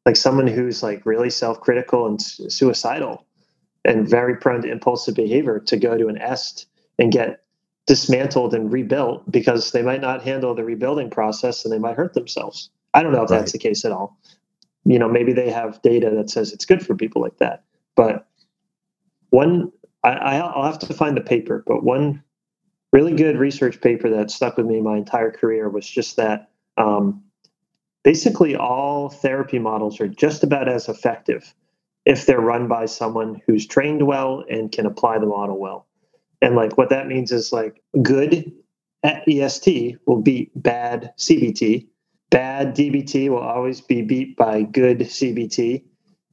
like someone who's like really self-critical and suicidal and very prone to impulsive behavior to go to an est and get dismantled and rebuilt because they might not handle the rebuilding process and they might hurt themselves. I don't know if right. that's the case at all. You know, maybe they have data that says it's good for people like that. But one, I, will have to find the paper, but one really good research paper that stuck with me my entire career was just that um, basically all therapy models are just about as effective if they're run by someone who's trained well and can apply the model well. And like what that means is like good EST will beat bad CBT. Bad DBT will always be beat by good CBT.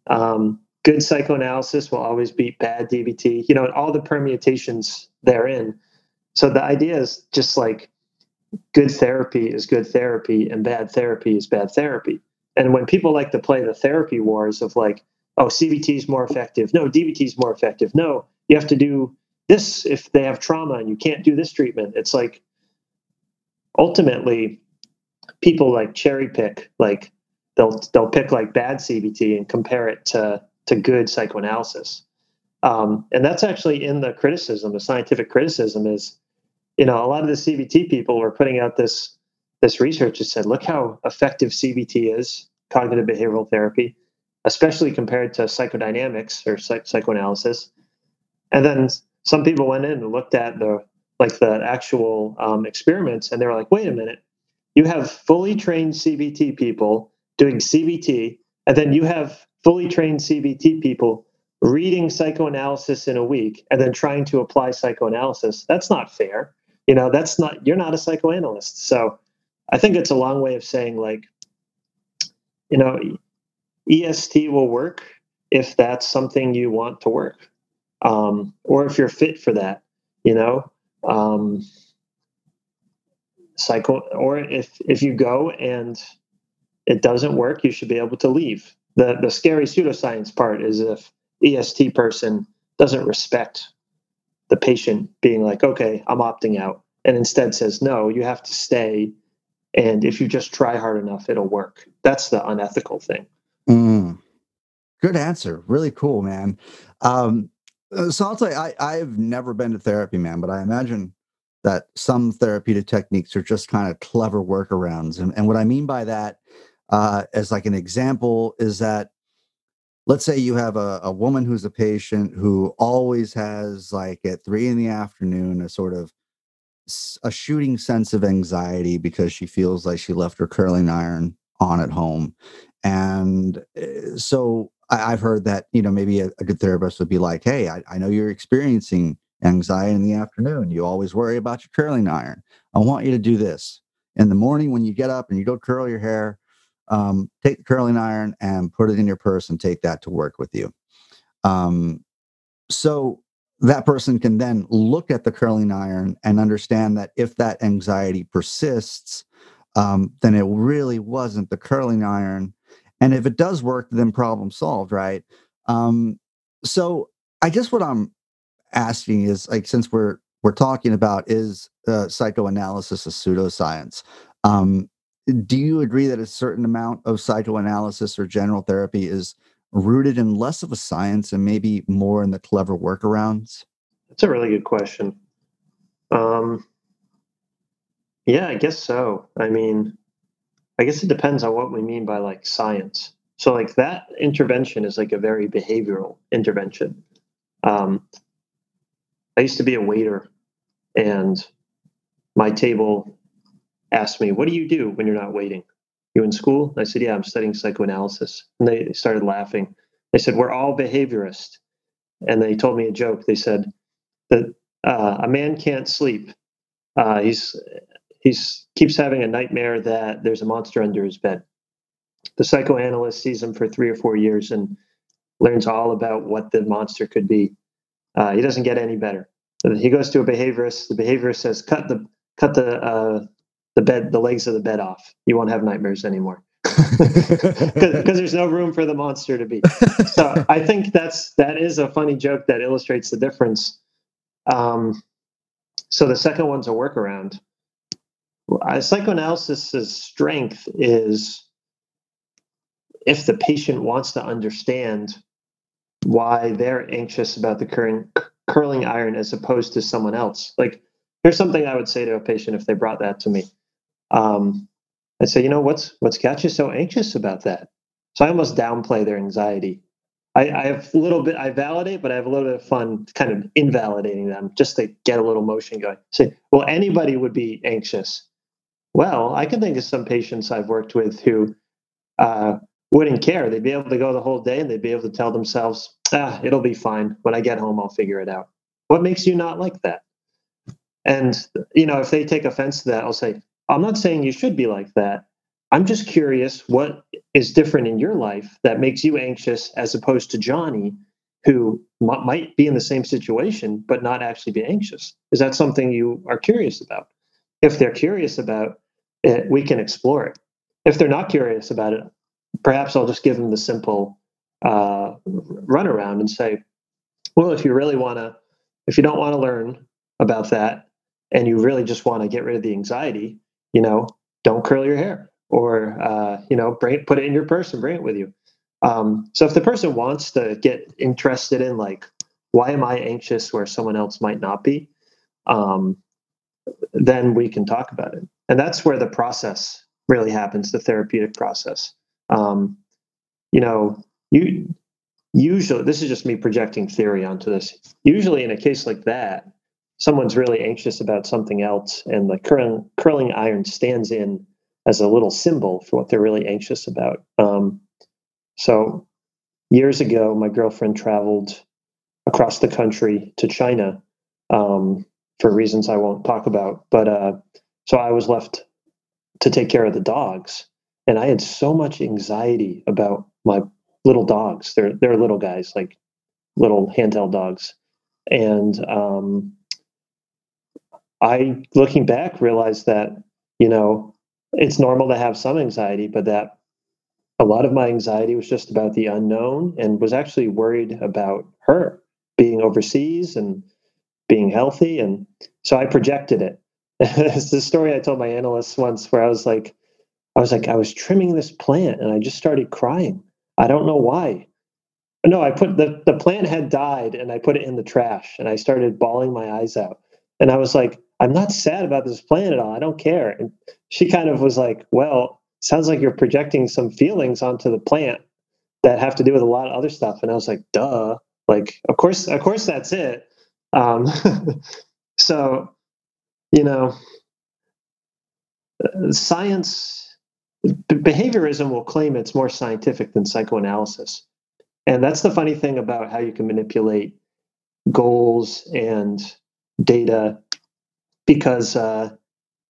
Um, good psychoanalysis will always beat bad DBT. You know, all the permutations therein. So the idea is just like good therapy is good therapy and bad therapy is bad therapy. And when people like to play the therapy wars of like, oh, CBT is more effective. No, DBT is more effective. No, you have to do this if they have trauma and you can't do this treatment. It's like ultimately people like cherry pick, like they'll they'll pick like bad CBT and compare it to to good psychoanalysis. Um, and that's actually in the criticism, the scientific criticism is, you know, a lot of the CBT people were putting out this this research that said, look how effective CBT is, cognitive behavioral therapy, especially compared to psychodynamics or psych- psychoanalysis. And then some people went in and looked at the like the actual um, experiments and they were like wait a minute you have fully trained cbt people doing cbt and then you have fully trained cbt people reading psychoanalysis in a week and then trying to apply psychoanalysis. That's not fair. You know that's not you're not a psychoanalyst. So i think it's a long way of saying like you know est will work if that's something you want to work um, or if you're fit for that, you know. Um, cycle, or if if you go and it doesn't work, you should be able to leave. The the scary pseudoscience part is if EST person doesn't respect the patient being like, okay, I'm opting out, and instead says, no, you have to stay. And if you just try hard enough, it'll work. That's the unethical thing. Mm. Good answer. Really cool, man. Um, uh, so I'll tell you, I, I've never been to therapy, man, but I imagine that some therapeutic techniques are just kind of clever workarounds. And, and what I mean by that, uh, as like an example, is that let's say you have a, a woman who's a patient who always has like at three in the afternoon a sort of a shooting sense of anxiety because she feels like she left her curling iron on at home and uh, so I, have heard that you know maybe a, a, good therapist would be like, "Hey, I, I know you're experiencing anxiety in the afternoon. You always worry about your curling iron. I want you to do this in the morning when you get up and you go curl your hair. Um, take the curling iron and put it in your purse and take that to work with you. Um, so that person can then look at the curling iron and understand that if that anxiety persists, um, then it really wasn't the curling iron and if it does work then problem solved right um so i guess what i'm asking is like since we're we're talking about is uh, psychoanalysis a pseudoscience um do you agree that a certain amount of psychoanalysis or general therapy is rooted in less of a science and maybe more in the clever workarounds that's a really good question um Yeah, I guess so. I mean, I guess it depends on what we mean by like science. So, like that intervention is like a very behavioral intervention. Um, I used to be a waiter, and my table asked me, "What do you do when you're not waiting? You in school?" I said, "Yeah, I'm studying psychoanalysis." And they started laughing. They said, "We're all behaviorists," and they told me a joke. They said that uh, a man can't sleep. Uh, he's he's keeps having a nightmare that there's a monster under his bed. The psychoanalyst sees him for three or four years and learns all about what the monster could be. Uh, he doesn't get any better. He goes to a behaviorist. The behaviorist says, "Cut the cut the uh, the bed the legs of the bed off. You won't have nightmares anymore." because there's no room for the monster to be. So I think that's that is a funny joke that illustrates the difference. Um, so the second one's a workaround. Uh, psychoanalysis's strength is if the patient wants to understand why they're anxious about the current curling iron as opposed to someone else. Like, here's something I would say to a patient if they brought that to me. Um, I'd say, you know, what's what's got you so anxious about that? So I almost downplay their anxiety. I, I have a little bit, I validate, but I have a little bit of fun kind of invalidating them just to get a little motion going. Say, well, anybody would be anxious. Well, I can think of some patients I've worked with who uh, wouldn't care. They'd be able to go the whole day and they'd be able to tell themselves, ah, it'll be fine. When I get home, I'll figure it out. What makes you not like that? And, you know, if they take offense to that, I'll say, I'm not saying you should be like that. I'm just curious what is different in your life that makes you anxious as opposed to Johnny, who m- might be in the same situation but not actually be anxious. Is that something you are curious about? If they're curious about it, we can explore it. If they're not curious about it, perhaps I'll just give them the simple uh, runaround and say, well, if you really want to, if you don't want to learn about that and you really just want to get rid of the anxiety, you know, don't curl your hair or, uh, you know, bring it, put it in your purse and bring it with you. Um, so if the person wants to get interested in like, why am I anxious where someone else might not be? Um, then we can talk about it. And that's where the process really happens, the therapeutic process. Um, you know, you usually this is just me projecting theory onto this. Usually in a case like that, someone's really anxious about something else and the curling, curling iron stands in as a little symbol for what they're really anxious about um, so years ago my girlfriend traveled across the country to china um, for reasons i won't talk about but uh, so i was left to take care of the dogs and i had so much anxiety about my little dogs they're, they're little guys like little handheld dogs and um, I, looking back, realized that, you know, it's normal to have some anxiety, but that a lot of my anxiety was just about the unknown and was actually worried about her being overseas and being healthy. And so I projected it. it's the story I told my analysts once where I was like, I was like, I was trimming this plant and I just started crying. I don't know why. No, I put the, the plant had died and I put it in the trash and I started bawling my eyes out. And I was like, I'm not sad about this plant at all. I don't care. And she kind of was like, Well, sounds like you're projecting some feelings onto the plant that have to do with a lot of other stuff. And I was like, duh. Like, of course, of course that's it. Um, so, you know, science, behaviorism will claim it's more scientific than psychoanalysis. And that's the funny thing about how you can manipulate goals and data because uh,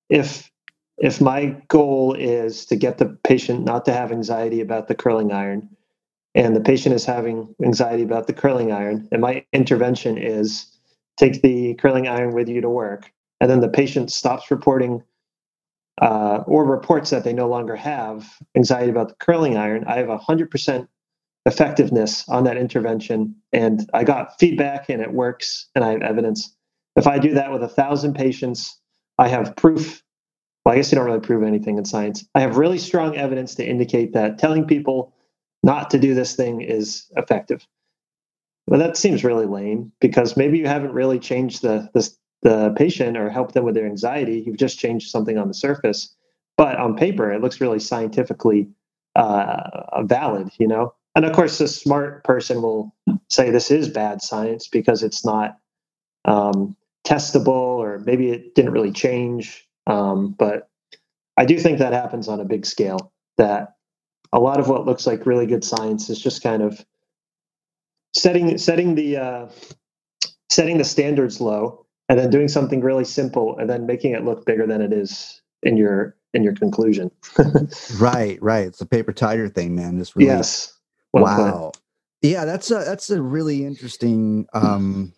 if if my goal is to get the patient not to have anxiety about the curling iron and the patient is having anxiety about the curling iron and my intervention is take the curling iron with you to work and then the patient stops reporting uh, or reports that they no longer have anxiety about the curling iron i have 100% effectiveness on that intervention and i got feedback and it works and i have evidence if I do that with a thousand patients, I have proof. Well, I guess you don't really prove anything in science. I have really strong evidence to indicate that telling people not to do this thing is effective. Well, that seems really lame because maybe you haven't really changed the the, the patient or help them with their anxiety. You've just changed something on the surface, but on paper, it looks really scientifically uh, valid, you know? And of course, a smart person will say this is bad science because it's not um, testable or maybe it didn't really change. Um, but I do think that happens on a big scale, that a lot of what looks like really good science is just kind of setting setting the uh, setting the standards low and then doing something really simple and then making it look bigger than it is in your in your conclusion. right, right. It's a paper tiger thing, man. It's really yes. Well wow. Yeah, that's a that's a really interesting. Um,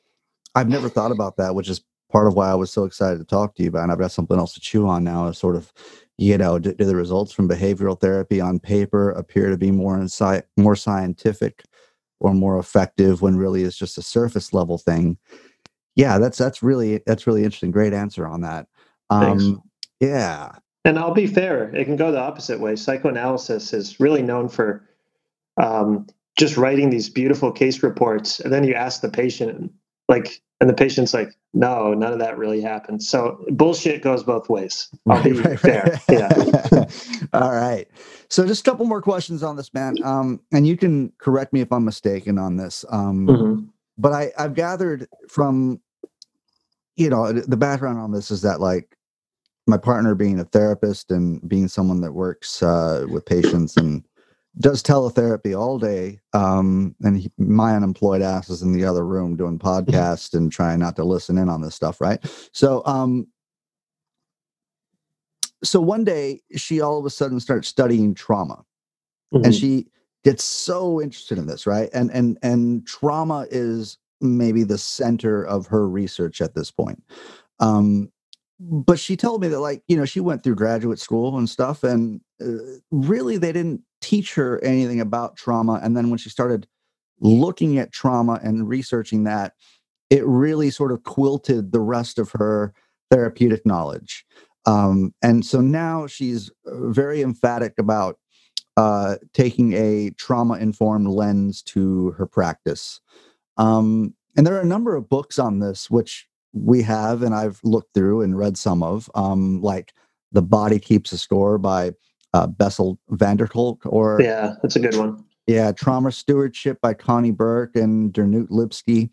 I've never thought about that, which is part of why I was so excited to talk to you about. And I've got something else to chew on now. Is sort of, you know, do, do the results from behavioral therapy on paper appear to be more insight, more scientific, or more effective when really it's just a surface level thing? Yeah, that's that's really that's really interesting. Great answer on that. Um, yeah. And I'll be fair, it can go the opposite way. Psychoanalysis is really known for um, just writing these beautiful case reports, and then you ask the patient, like, and the patient's like, "No, none of that really happened." So bullshit goes both ways. I'll be right, fair. Right. Yeah. All right. So just a couple more questions on this, man. Um, and you can correct me if I'm mistaken on this. Um, mm-hmm. But I, I've gathered from, you know, the background on this is that like my partner being a therapist and being someone that works uh, with patients and does teletherapy all day um, and he, my unemployed ass is in the other room doing mm-hmm. podcasts and trying not to listen in on this stuff right so um so one day she all of a sudden starts studying trauma mm-hmm. and she gets so interested in this right and and and trauma is maybe the center of her research at this point. Um but she told me that like you know she went through graduate school and stuff and uh, really they didn't teach her anything about trauma and then when she started looking at trauma and researching that it really sort of quilted the rest of her therapeutic knowledge. Um, and so now she's uh, very emphatic about uh, taking a trauma informed lens to her practice um, and there are a number of books on this which we have, and I've looked through and read some of, um, like The Body Keeps a Score by uh, Bessel van der Kolk, or yeah, that's a good one. Yeah, Trauma Stewardship by Connie Burk and Gernot Lipsky.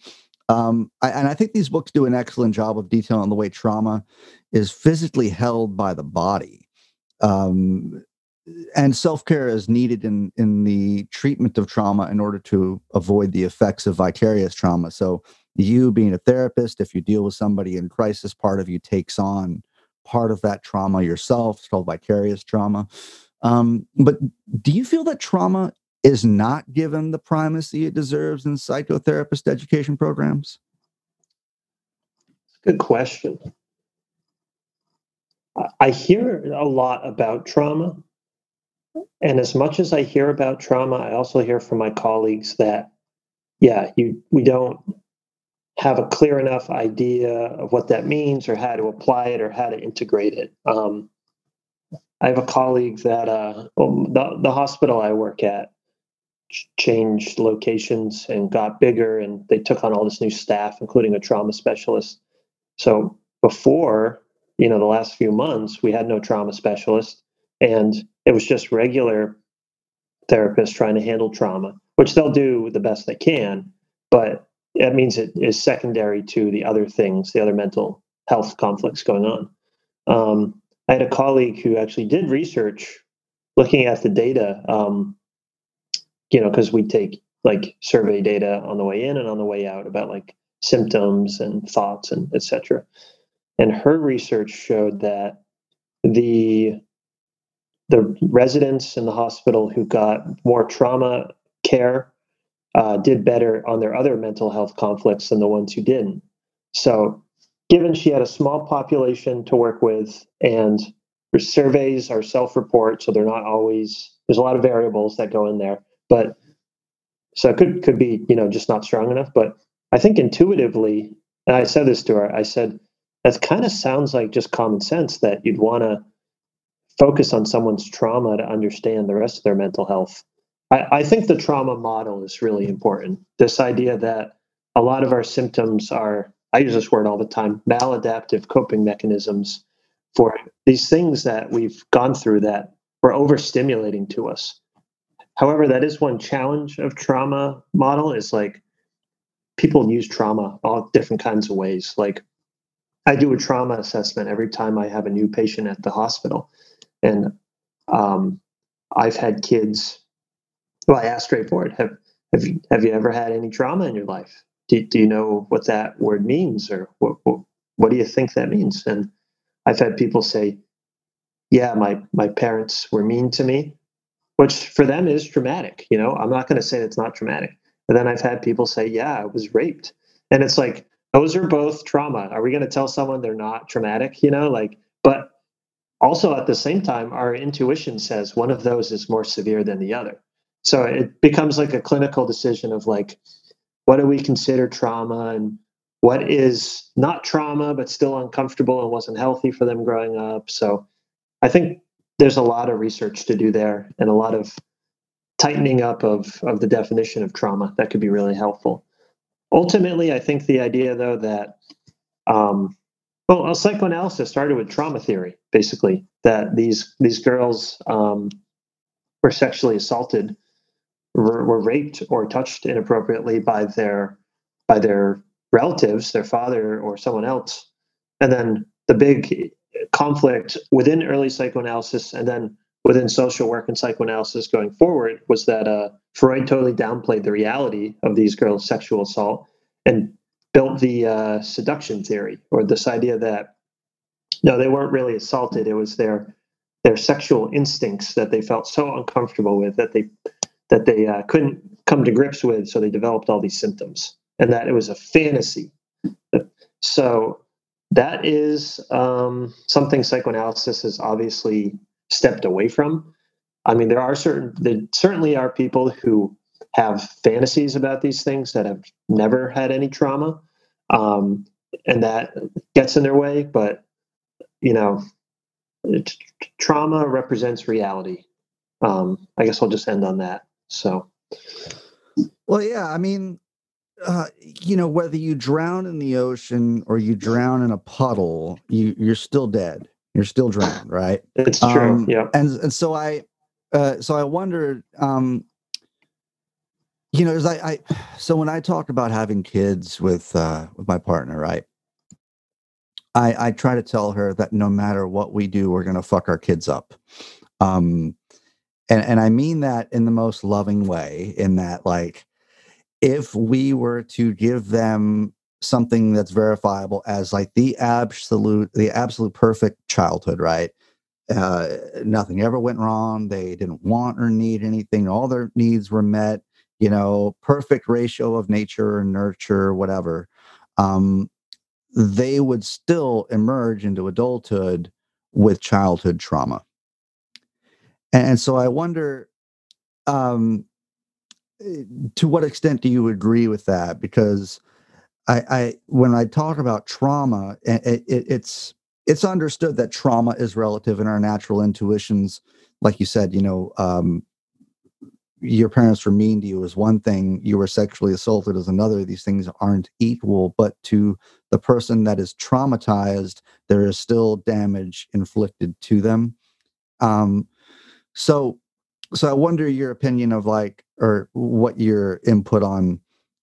Um, I, and I think these books do an excellent job of detailing the way trauma is physically held by the body. Um, and self-care is needed in in the treatment of trauma in order to avoid the effects of vicarious trauma. So you being a therapist, if you deal with somebody in crisis, part of you takes on part of that trauma yourself. It's called vicarious trauma. Um, but do you feel that trauma is not given the primacy it deserves in psychotherapist education programs? Good question. I hear a lot about trauma. And as much as I hear about trauma, I also hear from my colleagues that, yeah, you we don't have a clear enough idea of what that means or how to apply it or how to integrate it. Um, I have a colleague that uh, the, the hospital I work at changed locations and got bigger, and they took on all this new staff, including a trauma specialist. So before, you know, the last few months, we had no trauma specialist, and it was just regular therapists trying to handle trauma, which they'll do the best they can. But that means it is secondary to the other things, the other mental health conflicts going on. Um, I had a colleague who actually did research looking at the data, um, you know, because we take like survey data on the way in and on the way out about like symptoms and thoughts and etc. And her research showed that the the residents in the hospital who got more trauma care uh, did better on their other mental health conflicts than the ones who didn't. So, given she had a small population to work with, and her surveys are self-report, so they're not always. There's a lot of variables that go in there, but so it could could be you know just not strong enough. But I think intuitively, and I said this to her, I said that kind of sounds like just common sense that you'd want to focus on someone's trauma to understand the rest of their mental health I, I think the trauma model is really important. This idea that a lot of our symptoms are I use this word all the time maladaptive coping mechanisms for these things that we've gone through that were overstimulating to us. However, that is one challenge of trauma model is like people use trauma all different kinds of ways. Like I do a trauma assessment every time I have a new patient at the hospital. And um, I've had kids, well, I ask straightforward, have, have, you, have you ever had any trauma in your life? Do, do you know what that word means or what, what, what do you think that means? And I've had people say, yeah, my, my parents were mean to me, which for them is traumatic. You know, I'm not going to say it's not traumatic. And then I've had people say, yeah, I was raped. And it's like, those are both trauma. Are we going to tell someone they're not traumatic? You know, like, also at the same time, our intuition says one of those is more severe than the other. So it becomes like a clinical decision of like, what do we consider trauma and what is not trauma but still uncomfortable and wasn't healthy for them growing up. So I think there's a lot of research to do there and a lot of tightening up of, of the definition of trauma that could be really helpful. Ultimately, I think the idea, though, that um, well, psychoanalysis started with trauma theory, basically that these these girls um, were sexually assaulted, were, were raped or touched inappropriately by their by their relatives, their father or someone else, and then the big conflict within early psychoanalysis and then within social work and psychoanalysis going forward was that uh, Freud totally downplayed the reality of these girls' sexual assault and built the uh, seduction theory, or this idea that no, they weren't really assaulted; it was their their sexual instincts that they felt so uncomfortable with that they that they uh, couldn't come to grips with, so they developed all these symptoms, and that it was a fantasy. So that is um, something psychoanalysis has obviously stepped away from. I mean, there are certain, there certainly are people who have fantasies about these things that have never had any trauma, um, and that gets in their way. But you know, trauma represents reality. Um, I guess I'll just end on that. So, well, yeah, I mean, uh, you know, whether you drown in the ocean or you drown in a puddle, you you're still dead. You're still drowned, right? It's true. Um, yeah. And and so I, uh, so I wondered, um, you know, as I, I, so when I talk about having kids with uh, with my partner, right? I I try to tell her that no matter what we do, we're gonna fuck our kids up. Um, and and I mean that in the most loving way. In that, like, if we were to give them something that's verifiable as like the absolute the absolute perfect childhood right uh, nothing ever went wrong they didn't want or need anything all their needs were met you know perfect ratio of nature and nurture whatever um, they would still emerge into adulthood with childhood trauma and, so i wonder um, eh, to what extent do you agree with that because I, I when I talk about trauma, it, it, it's it's understood that trauma is relative in our natural intuitions. Like you said, you know, um, your parents were mean to you is one thing, you were sexually assaulted is another. These things aren't equal, but to the person that is traumatized, there is still damage inflicted to them. Um, so, so I wonder your opinion of like, or what your input on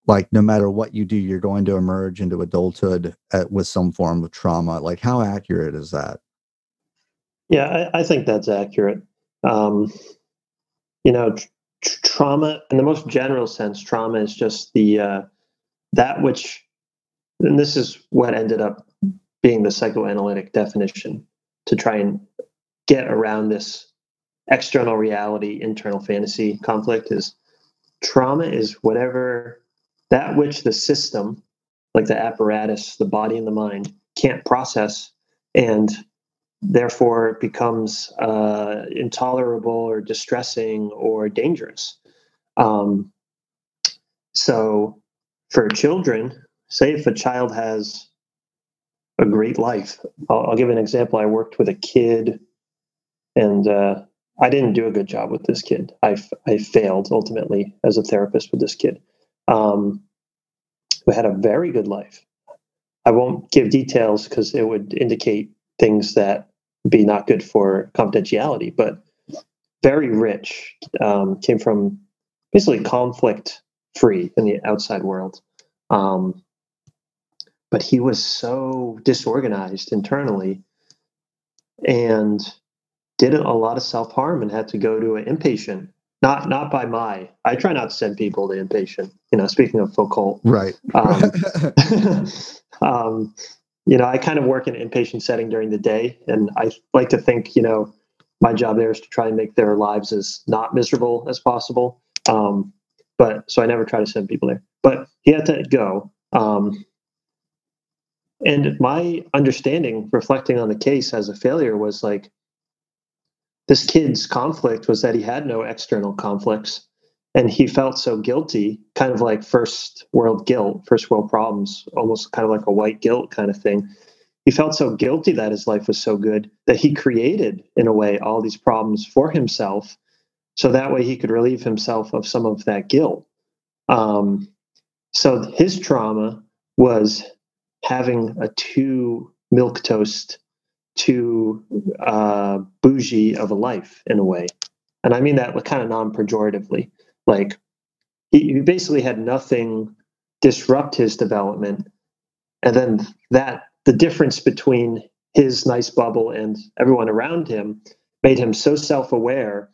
like no matter what you do you're going to emerge into adulthood at, with some form of trauma like how accurate is that yeah i, I think that's accurate um, you know tr- trauma in the most general sense trauma is just the uh, that which and this is what ended up being the psychoanalytic definition to try and get around this external reality internal fantasy conflict is trauma is whatever that which the system, like the apparatus, the body and the mind, can't process, and therefore it becomes uh, intolerable or distressing or dangerous. Um, so, for children, say if a child has a great life, I'll, I'll give an example. I worked with a kid, and uh, I didn't do a good job with this kid. I, I failed ultimately as a therapist with this kid um, who had a very good life. I won't give details because it would indicate things that be not good for confidentiality. But very rich, um, came from basically conflict free in the outside world. Um, but he was so disorganized internally and did a lot of self harm and had to go to an inpatient. Not not by my. I try not to send people to inpatient. You know, speaking of Foucault, right? Um, um, you know, I kind of work in an inpatient setting during the day, and I like to think, you know, my job there is to try and make their lives as not miserable as possible. Um, but so I never try to send people there. But he had to go. Um, and my understanding, reflecting on the case as a failure, was like this kid's conflict was that he had no external conflicts and he felt so guilty, kind of like first world guilt, first world problems, almost kind of like a white guilt kind of thing. He felt so guilty that his life was so good that he created, in a way, all these problems for himself. So that way he could relieve himself of some of that guilt. Um, so his trauma was having a too milk toast, too uh, bougie of a life in a way. And I mean that kind of non pejoratively. Like he, he basically had nothing disrupt his development. And then that, the difference between his nice bubble and everyone around him made him so self aware.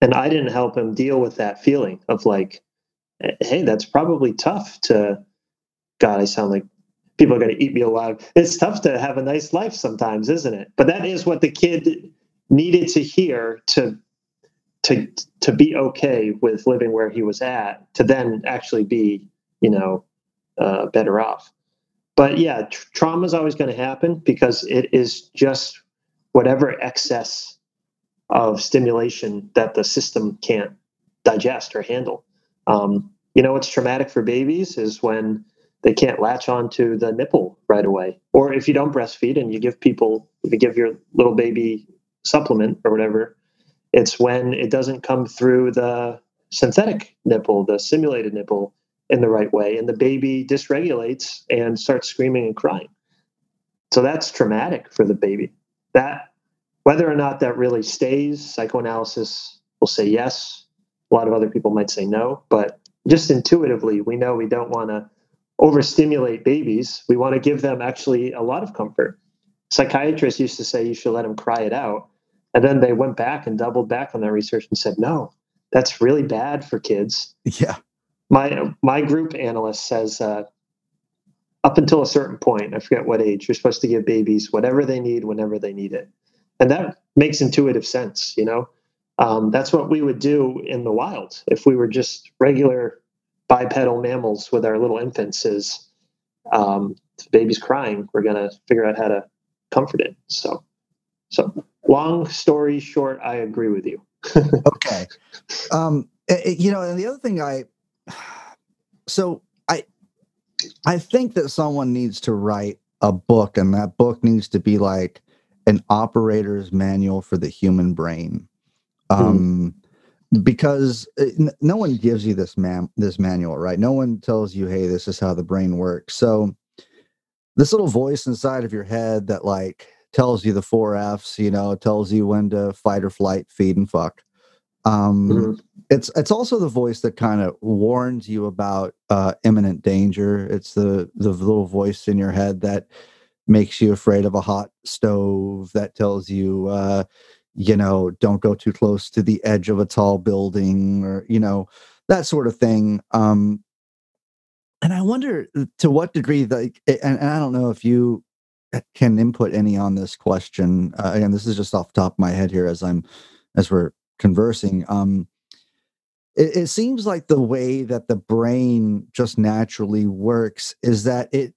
And I didn't help him deal with that feeling of like, hey, that's probably tough to, God, I sound like people are going to eat me alive. It's tough to have a nice life sometimes, isn't it? But that is what the kid needed to hear to to to be okay with living where he was at to then actually be you know uh, better off. But yeah tr- trauma is always going to happen because it is just whatever excess of stimulation that the system can't digest or handle. Um, you know what's traumatic for babies is when they can't latch onto the nipple right away. Or if you don't breastfeed and you give people if you give your little baby supplement or whatever it's when it doesn't come through the synthetic nipple, the simulated nipple in the right way, and the baby dysregulates and starts screaming and crying. So that's traumatic for the baby. That whether or not that really stays, psychoanalysis will say yes. A lot of other people might say no, but just intuitively, we know we don't want to overstimulate babies. We want to give them actually a lot of comfort. Psychiatrists used to say you should let them cry it out. And then they went back and doubled back on their research and said, no, that's really bad for kids. Yeah. My my group analyst says uh, up until a certain point, I forget what age, you're supposed to give babies whatever they need whenever they need it. And that makes intuitive sense, you know? Um, that's what we would do in the wild if we were just regular bipedal mammals with our little infants is um, the baby's crying, we're going to figure out how to comfort it. So, so long story short, I agree with you. okay. Um, it, you know, and the other thing I, so I, I think that someone needs to write a book, and that book needs to be like an operator's manual for the human brain. Hmm. Um, mm. because eh, no one gives you this man this manual, right? No one tells you, "Hey, this is how the brain works." So, this little voice inside of your head that like tells you the four F's, you know, tells you when to fight or flight, feed and fuck. Um, mm-hmm. It's it's also the voice that kind of warns you about uh, imminent danger. It's the the little voice in your head that makes you afraid of a hot stove. That tells you, uh, you know, don't go too close to the edge of a tall building, or you know, that sort of thing. Um, and I wonder uh, to what degree, like, and, and I don't know if you can input any on this question. Uh, again, this is just off top of my head here as I'm as we're conversing. Um, it, it seems like the way that the brain just naturally works is that it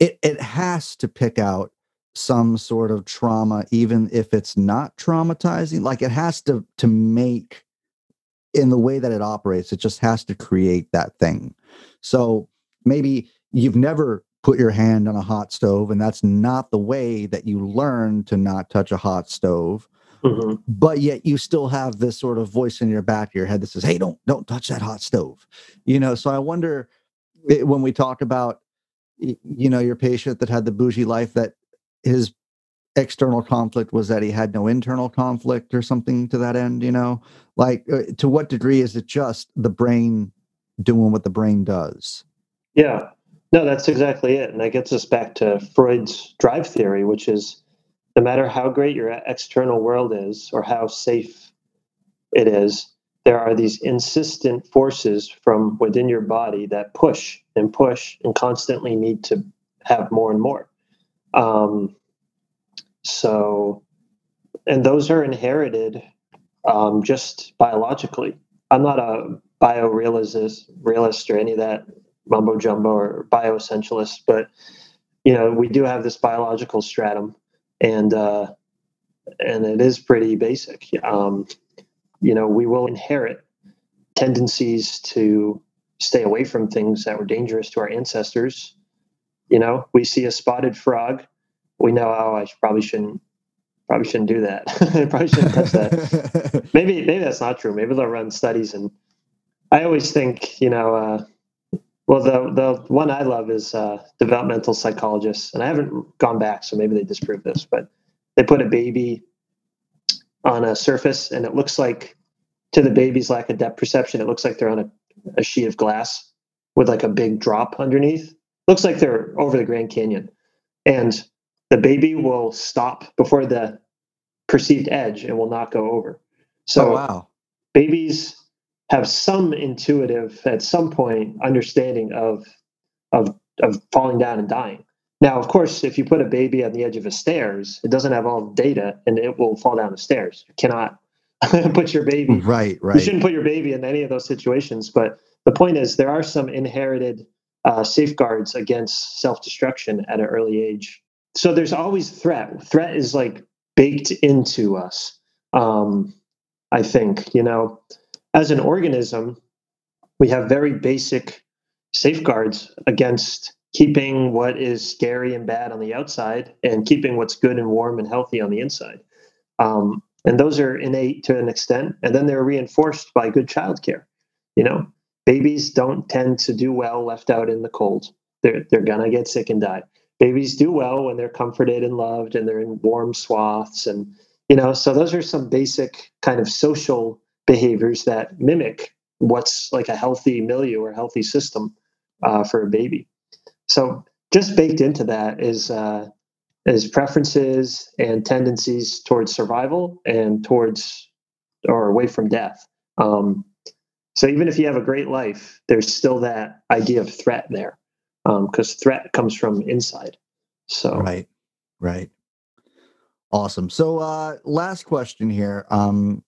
it it has to pick out some sort of trauma, even if it's not traumatizing. Like it has to to make in the way that it operates, it just has to create that thing. So maybe you've never put your hand on a hot stove and that's not the way that you learn to not touch a hot stove mm-hmm. but yet you still have this sort of voice in your back of your head that says hey don't don't touch that hot stove you know so i wonder it, when we talk about you know, your patient that had the bougie life that his external conflict was that he had no internal conflict or something to that end, you know? Like, uh, to what degree is it just the brain doing what the brain does? Yeah. No, that's exactly it. And that gets us back to Freud's drive theory, which is no matter how great your external world is or how safe it is, there are these insistent forces from within your body that push and push and constantly need to have more and more. Um, so, and those are inherited um, just biologically. I'm not a biorealist realist or any of that mumbo jumbo or bioessentialist, but you know we do have this biological stratum, and uh, and it is pretty basic. Um, you know, we will inherit tendencies to stay away from things that were dangerous to our ancestors. You know, we see a spotted frog, we know, oh, I probably shouldn't probably shouldn't do that. I probably shouldn't touch that. maybe maybe that's not true. Maybe they'll run studies and I always think, you know, uh, well, the the one I love is uh, developmental psychologists, and I haven't gone back, so maybe they disprove this, but they put a baby on a surface, and it looks like, to the baby's lack of depth perception, it looks like they're on a, a sheet of glass with like a big drop underneath. Looks like they're over the Grand Canyon, and the baby will stop before the perceived edge and will not go over. So, oh, wow. babies have some intuitive, at some point, understanding of of of falling down and dying. Now, of course, if you put a baby on the edge of a stairs, it doesn't have all the data and it will fall down the stairs. You cannot put your baby. Right, right. You shouldn't put your baby in any of those situations. But the point is, there are some inherited uh, safeguards against self destruction at an early age so there's always threat. Threat is like baked into us. Um, I think you know, as an organism, we have very basic safeguards against keeping what is scary and bad on the outside and keeping what's good and warm and healthy on the inside. Um, and those are innate to an extent, and then they're reinforced by good childcare. You know, babies don't tend to do well left out in the cold. They're they're gonna get sick and die babies do well when they're comforted and loved and they're in warm swaths and you know so those are some basic kind of social behaviors that mimic what's like a healthy milieu or healthy system uh, for a baby so just baked into that is uh, is preferences and tendencies towards survival and towards or away from death um, so even if you have a great life there's still that idea of threat there because um, threat comes from inside. So right, right, awesome. So uh, last question here, um,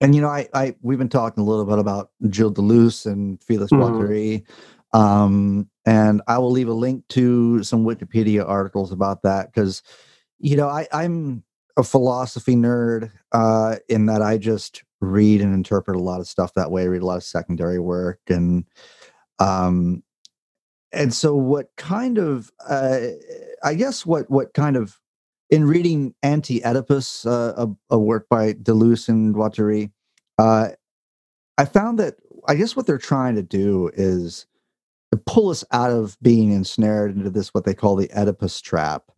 and you know, I, I we've been talking a little bit about Gilles Deleuze and Felix mm-hmm. um, and I will leave a link to some Wikipedia articles about that because you know I, I'm a philosophy nerd uh, in that I just read and interpret a lot of stuff that way. I read a lot of secondary work and um and so what kind of uh, i guess what what kind of in reading anti-oedipus uh, a, a, work by deleuze and guattari uh, i found that i guess what they're trying to do is pull us out of being ensnared into this what they call the oedipus trap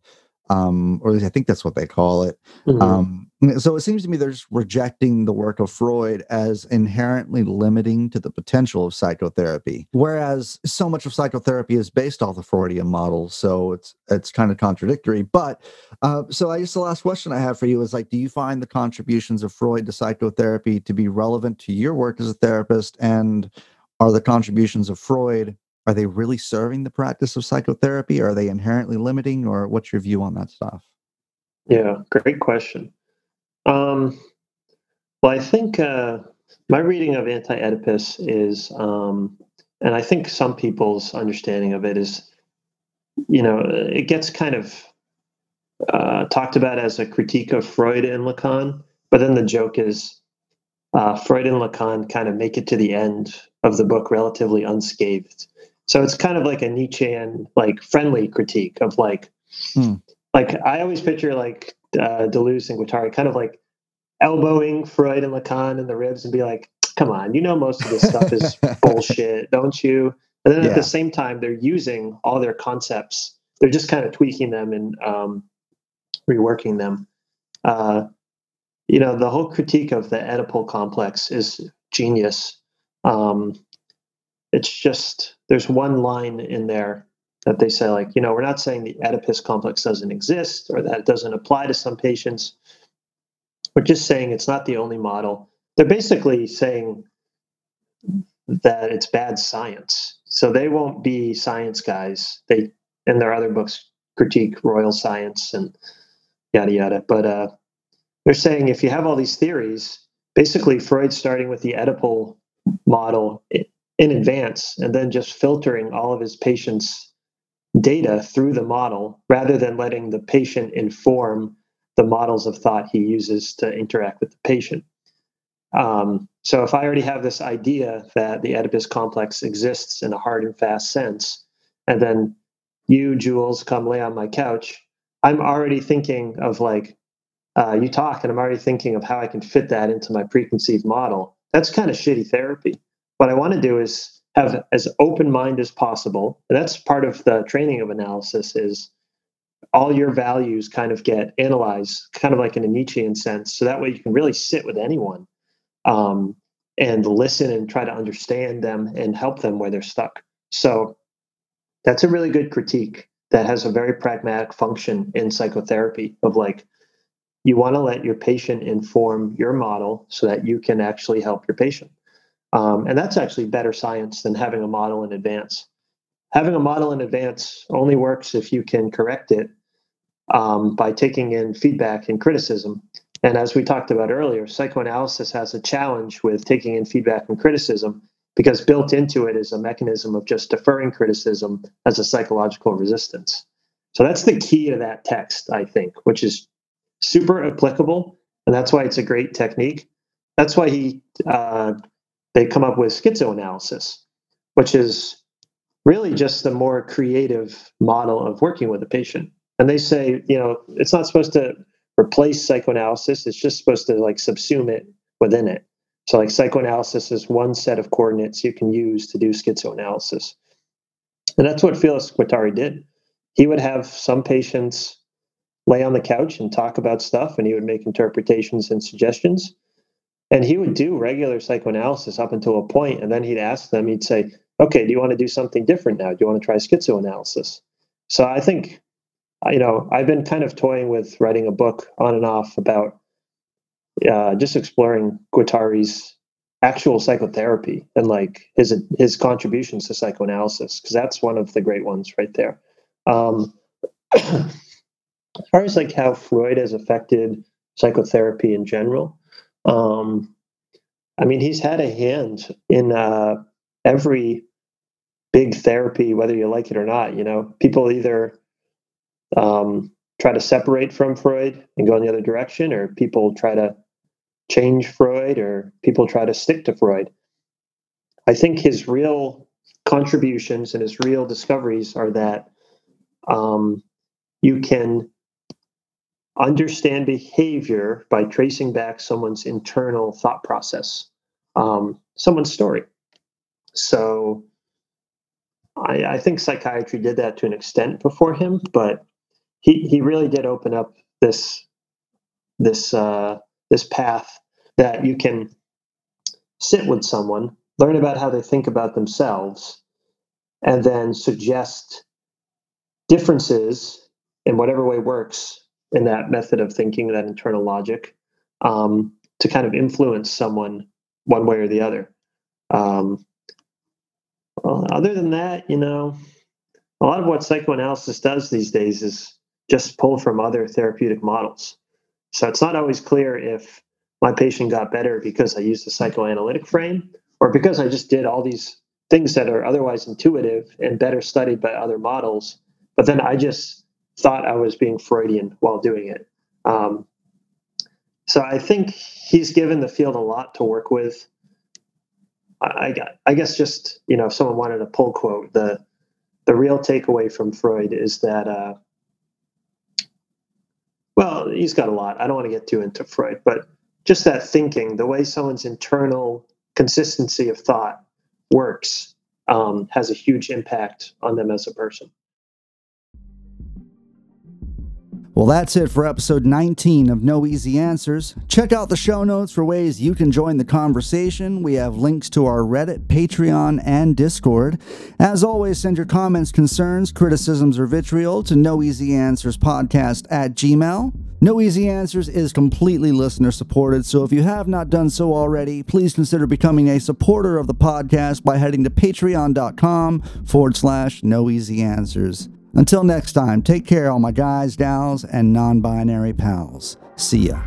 um, or at least I think that's what they call it. Mm-hmm. Um, so it seems to me they're just rejecting the work of Freud as inherently limiting to the potential of psychotherapy, whereas so much of psychotherapy is based off the Freudian model. So it's it's kind of contradictory. But uh, so I guess the last question I have for you is like, do you find the contributions of Freud to psychotherapy to be relevant to your work as a therapist, and are the contributions of Freud are they really serving the practice of psychotherapy? Are they inherently limiting, or what's your view on that stuff? Yeah, great question. Um, well, I think uh, my reading of Anti Oedipus is, um, and I think some people's understanding of it is, you know, it gets kind of uh, talked about as a critique of Freud and Lacan, but then the joke is uh, Freud and Lacan kind of make it to the end of the book relatively unscathed. So it's kind of like a Nietzschean, like friendly critique of like, hmm. like I always picture like uh, Deleuze and Guattari kind of like elbowing Freud and Lacan in the ribs and be like, come on, you know most of this stuff is bullshit, don't you? And then Yeah. at the same time, they're using all their concepts. They're just kind of tweaking them and um, reworking them. Uh, you know, the whole critique of the Oedipal complex is genius. Um, it's just there's one line in there that they say, like, you know, we're not saying the Oedipus complex doesn't exist or that it doesn't apply to some patients. We're just saying it's not the only model. They're basically saying that it's bad science. So they won't be science guys. They in their other books critique royal science and yada yada. But uh, they're saying if you have all these theories, basically Freud starting with the Oedipal model in advance and then just filtering all of his patients' data through the model rather than letting the patient inform the models of thought he uses to interact with the patient. Um, so if I already have this idea that the Oedipus complex exists in a hard and fast sense, and then you, Jules, come lay on my couch, I'm already thinking of like, uh, you talk, and I'm already thinking of how I can fit that into my preconceived model. That's kind of shitty therapy. What I want to do is have as open mind as possible, and that's part of the training of analysis. Is all your values kind of get analyzed, kind of like in a Nietzschean sense, so that way you can really sit with anyone um, and listen and try to understand them and help them where they're stuck. So that's a really good critique that has a very pragmatic function in psychotherapy of like you want to let your patient inform your model so that you can actually help your patient um, and that's actually better science than having a model in advance having a model in advance only works if you can correct it um, by taking in feedback and criticism and as we talked about earlier psychoanalysis has a challenge with taking in feedback and criticism because built into it is a mechanism of just deferring criticism as a psychological resistance. So that's the key to that text, I think, which is super applicable, and that's why it's a great technique. That's why he uh, they come up with schizoanalysis, which is really hmm. just a more creative model of working with a patient. And they say, you know, it's not supposed to replace psychoanalysis; it's just supposed to like subsume it within it. So, like psychoanalysis is one set of coordinates you can use to do schizoanalysis. And that's what Felix Guattari did. He would have some patients lay on the couch and talk about stuff, and he would make interpretations and suggestions. And he would do regular psychoanalysis up until a point, and then he'd ask them, he'd say, Okay, do you want to do something different now? Do you want to try schizoanalysis? So I think, you know, I've been kind of toying with writing a book on and off about uh, just exploring Guattari's actual psychotherapy and like his his contributions to psychoanalysis because that's one of the great ones right there. Um, as far as like how Freud has affected psychotherapy in general, um, I mean he's had a hand in uh, every big therapy, whether you like it or not. You know, people either um, try to separate from Freud and go in the other direction, or people try to change Freud or people try to stick to Freud. I think his real contributions and his real discoveries are that um, you can understand behavior by tracing back someone's internal thought process, um, someone's story. So I, I think psychiatry did that to an extent before him, but he, he really did open up this this uh, this path that you can sit with someone, learn about how they think about themselves, and then suggest differences in whatever way works in that method of thinking, that internal logic, um, to kind of influence someone one way or the other. Um, well, other than that, you know, a lot of what psychoanalysis does these days is just pull from other therapeutic models. So it's not always clear if my patient got better because I used a psychoanalytic frame or because I just did all these things that are otherwise intuitive and better studied by other models. But then I just thought I was being Freudian while doing it. Um, so I think he's given the field a lot to work with. I, I guess just you know, if someone wanted a pull quote, the the real takeaway from Freud is that uh, well, he's got a lot. I don't want to get too into Freud, but just that thinking, the way someone's internal consistency of thought works, um, has a huge impact on them as a person. Well, that's it for episode 19 of No Easy Answers. Check out the show notes for ways you can join the conversation. We have links to our Reddit, Patreon, and Discord. As always, send your comments, concerns, criticisms, or vitriol to No Easy Answers Podcast at Gmail. No Easy Answers is completely listener supported, so if you have not done so already, please consider becoming a supporter of the podcast by heading to patreon.com forward slash no easy answers. Until next time, take care, all my guys, gals, and non binary pals. See ya.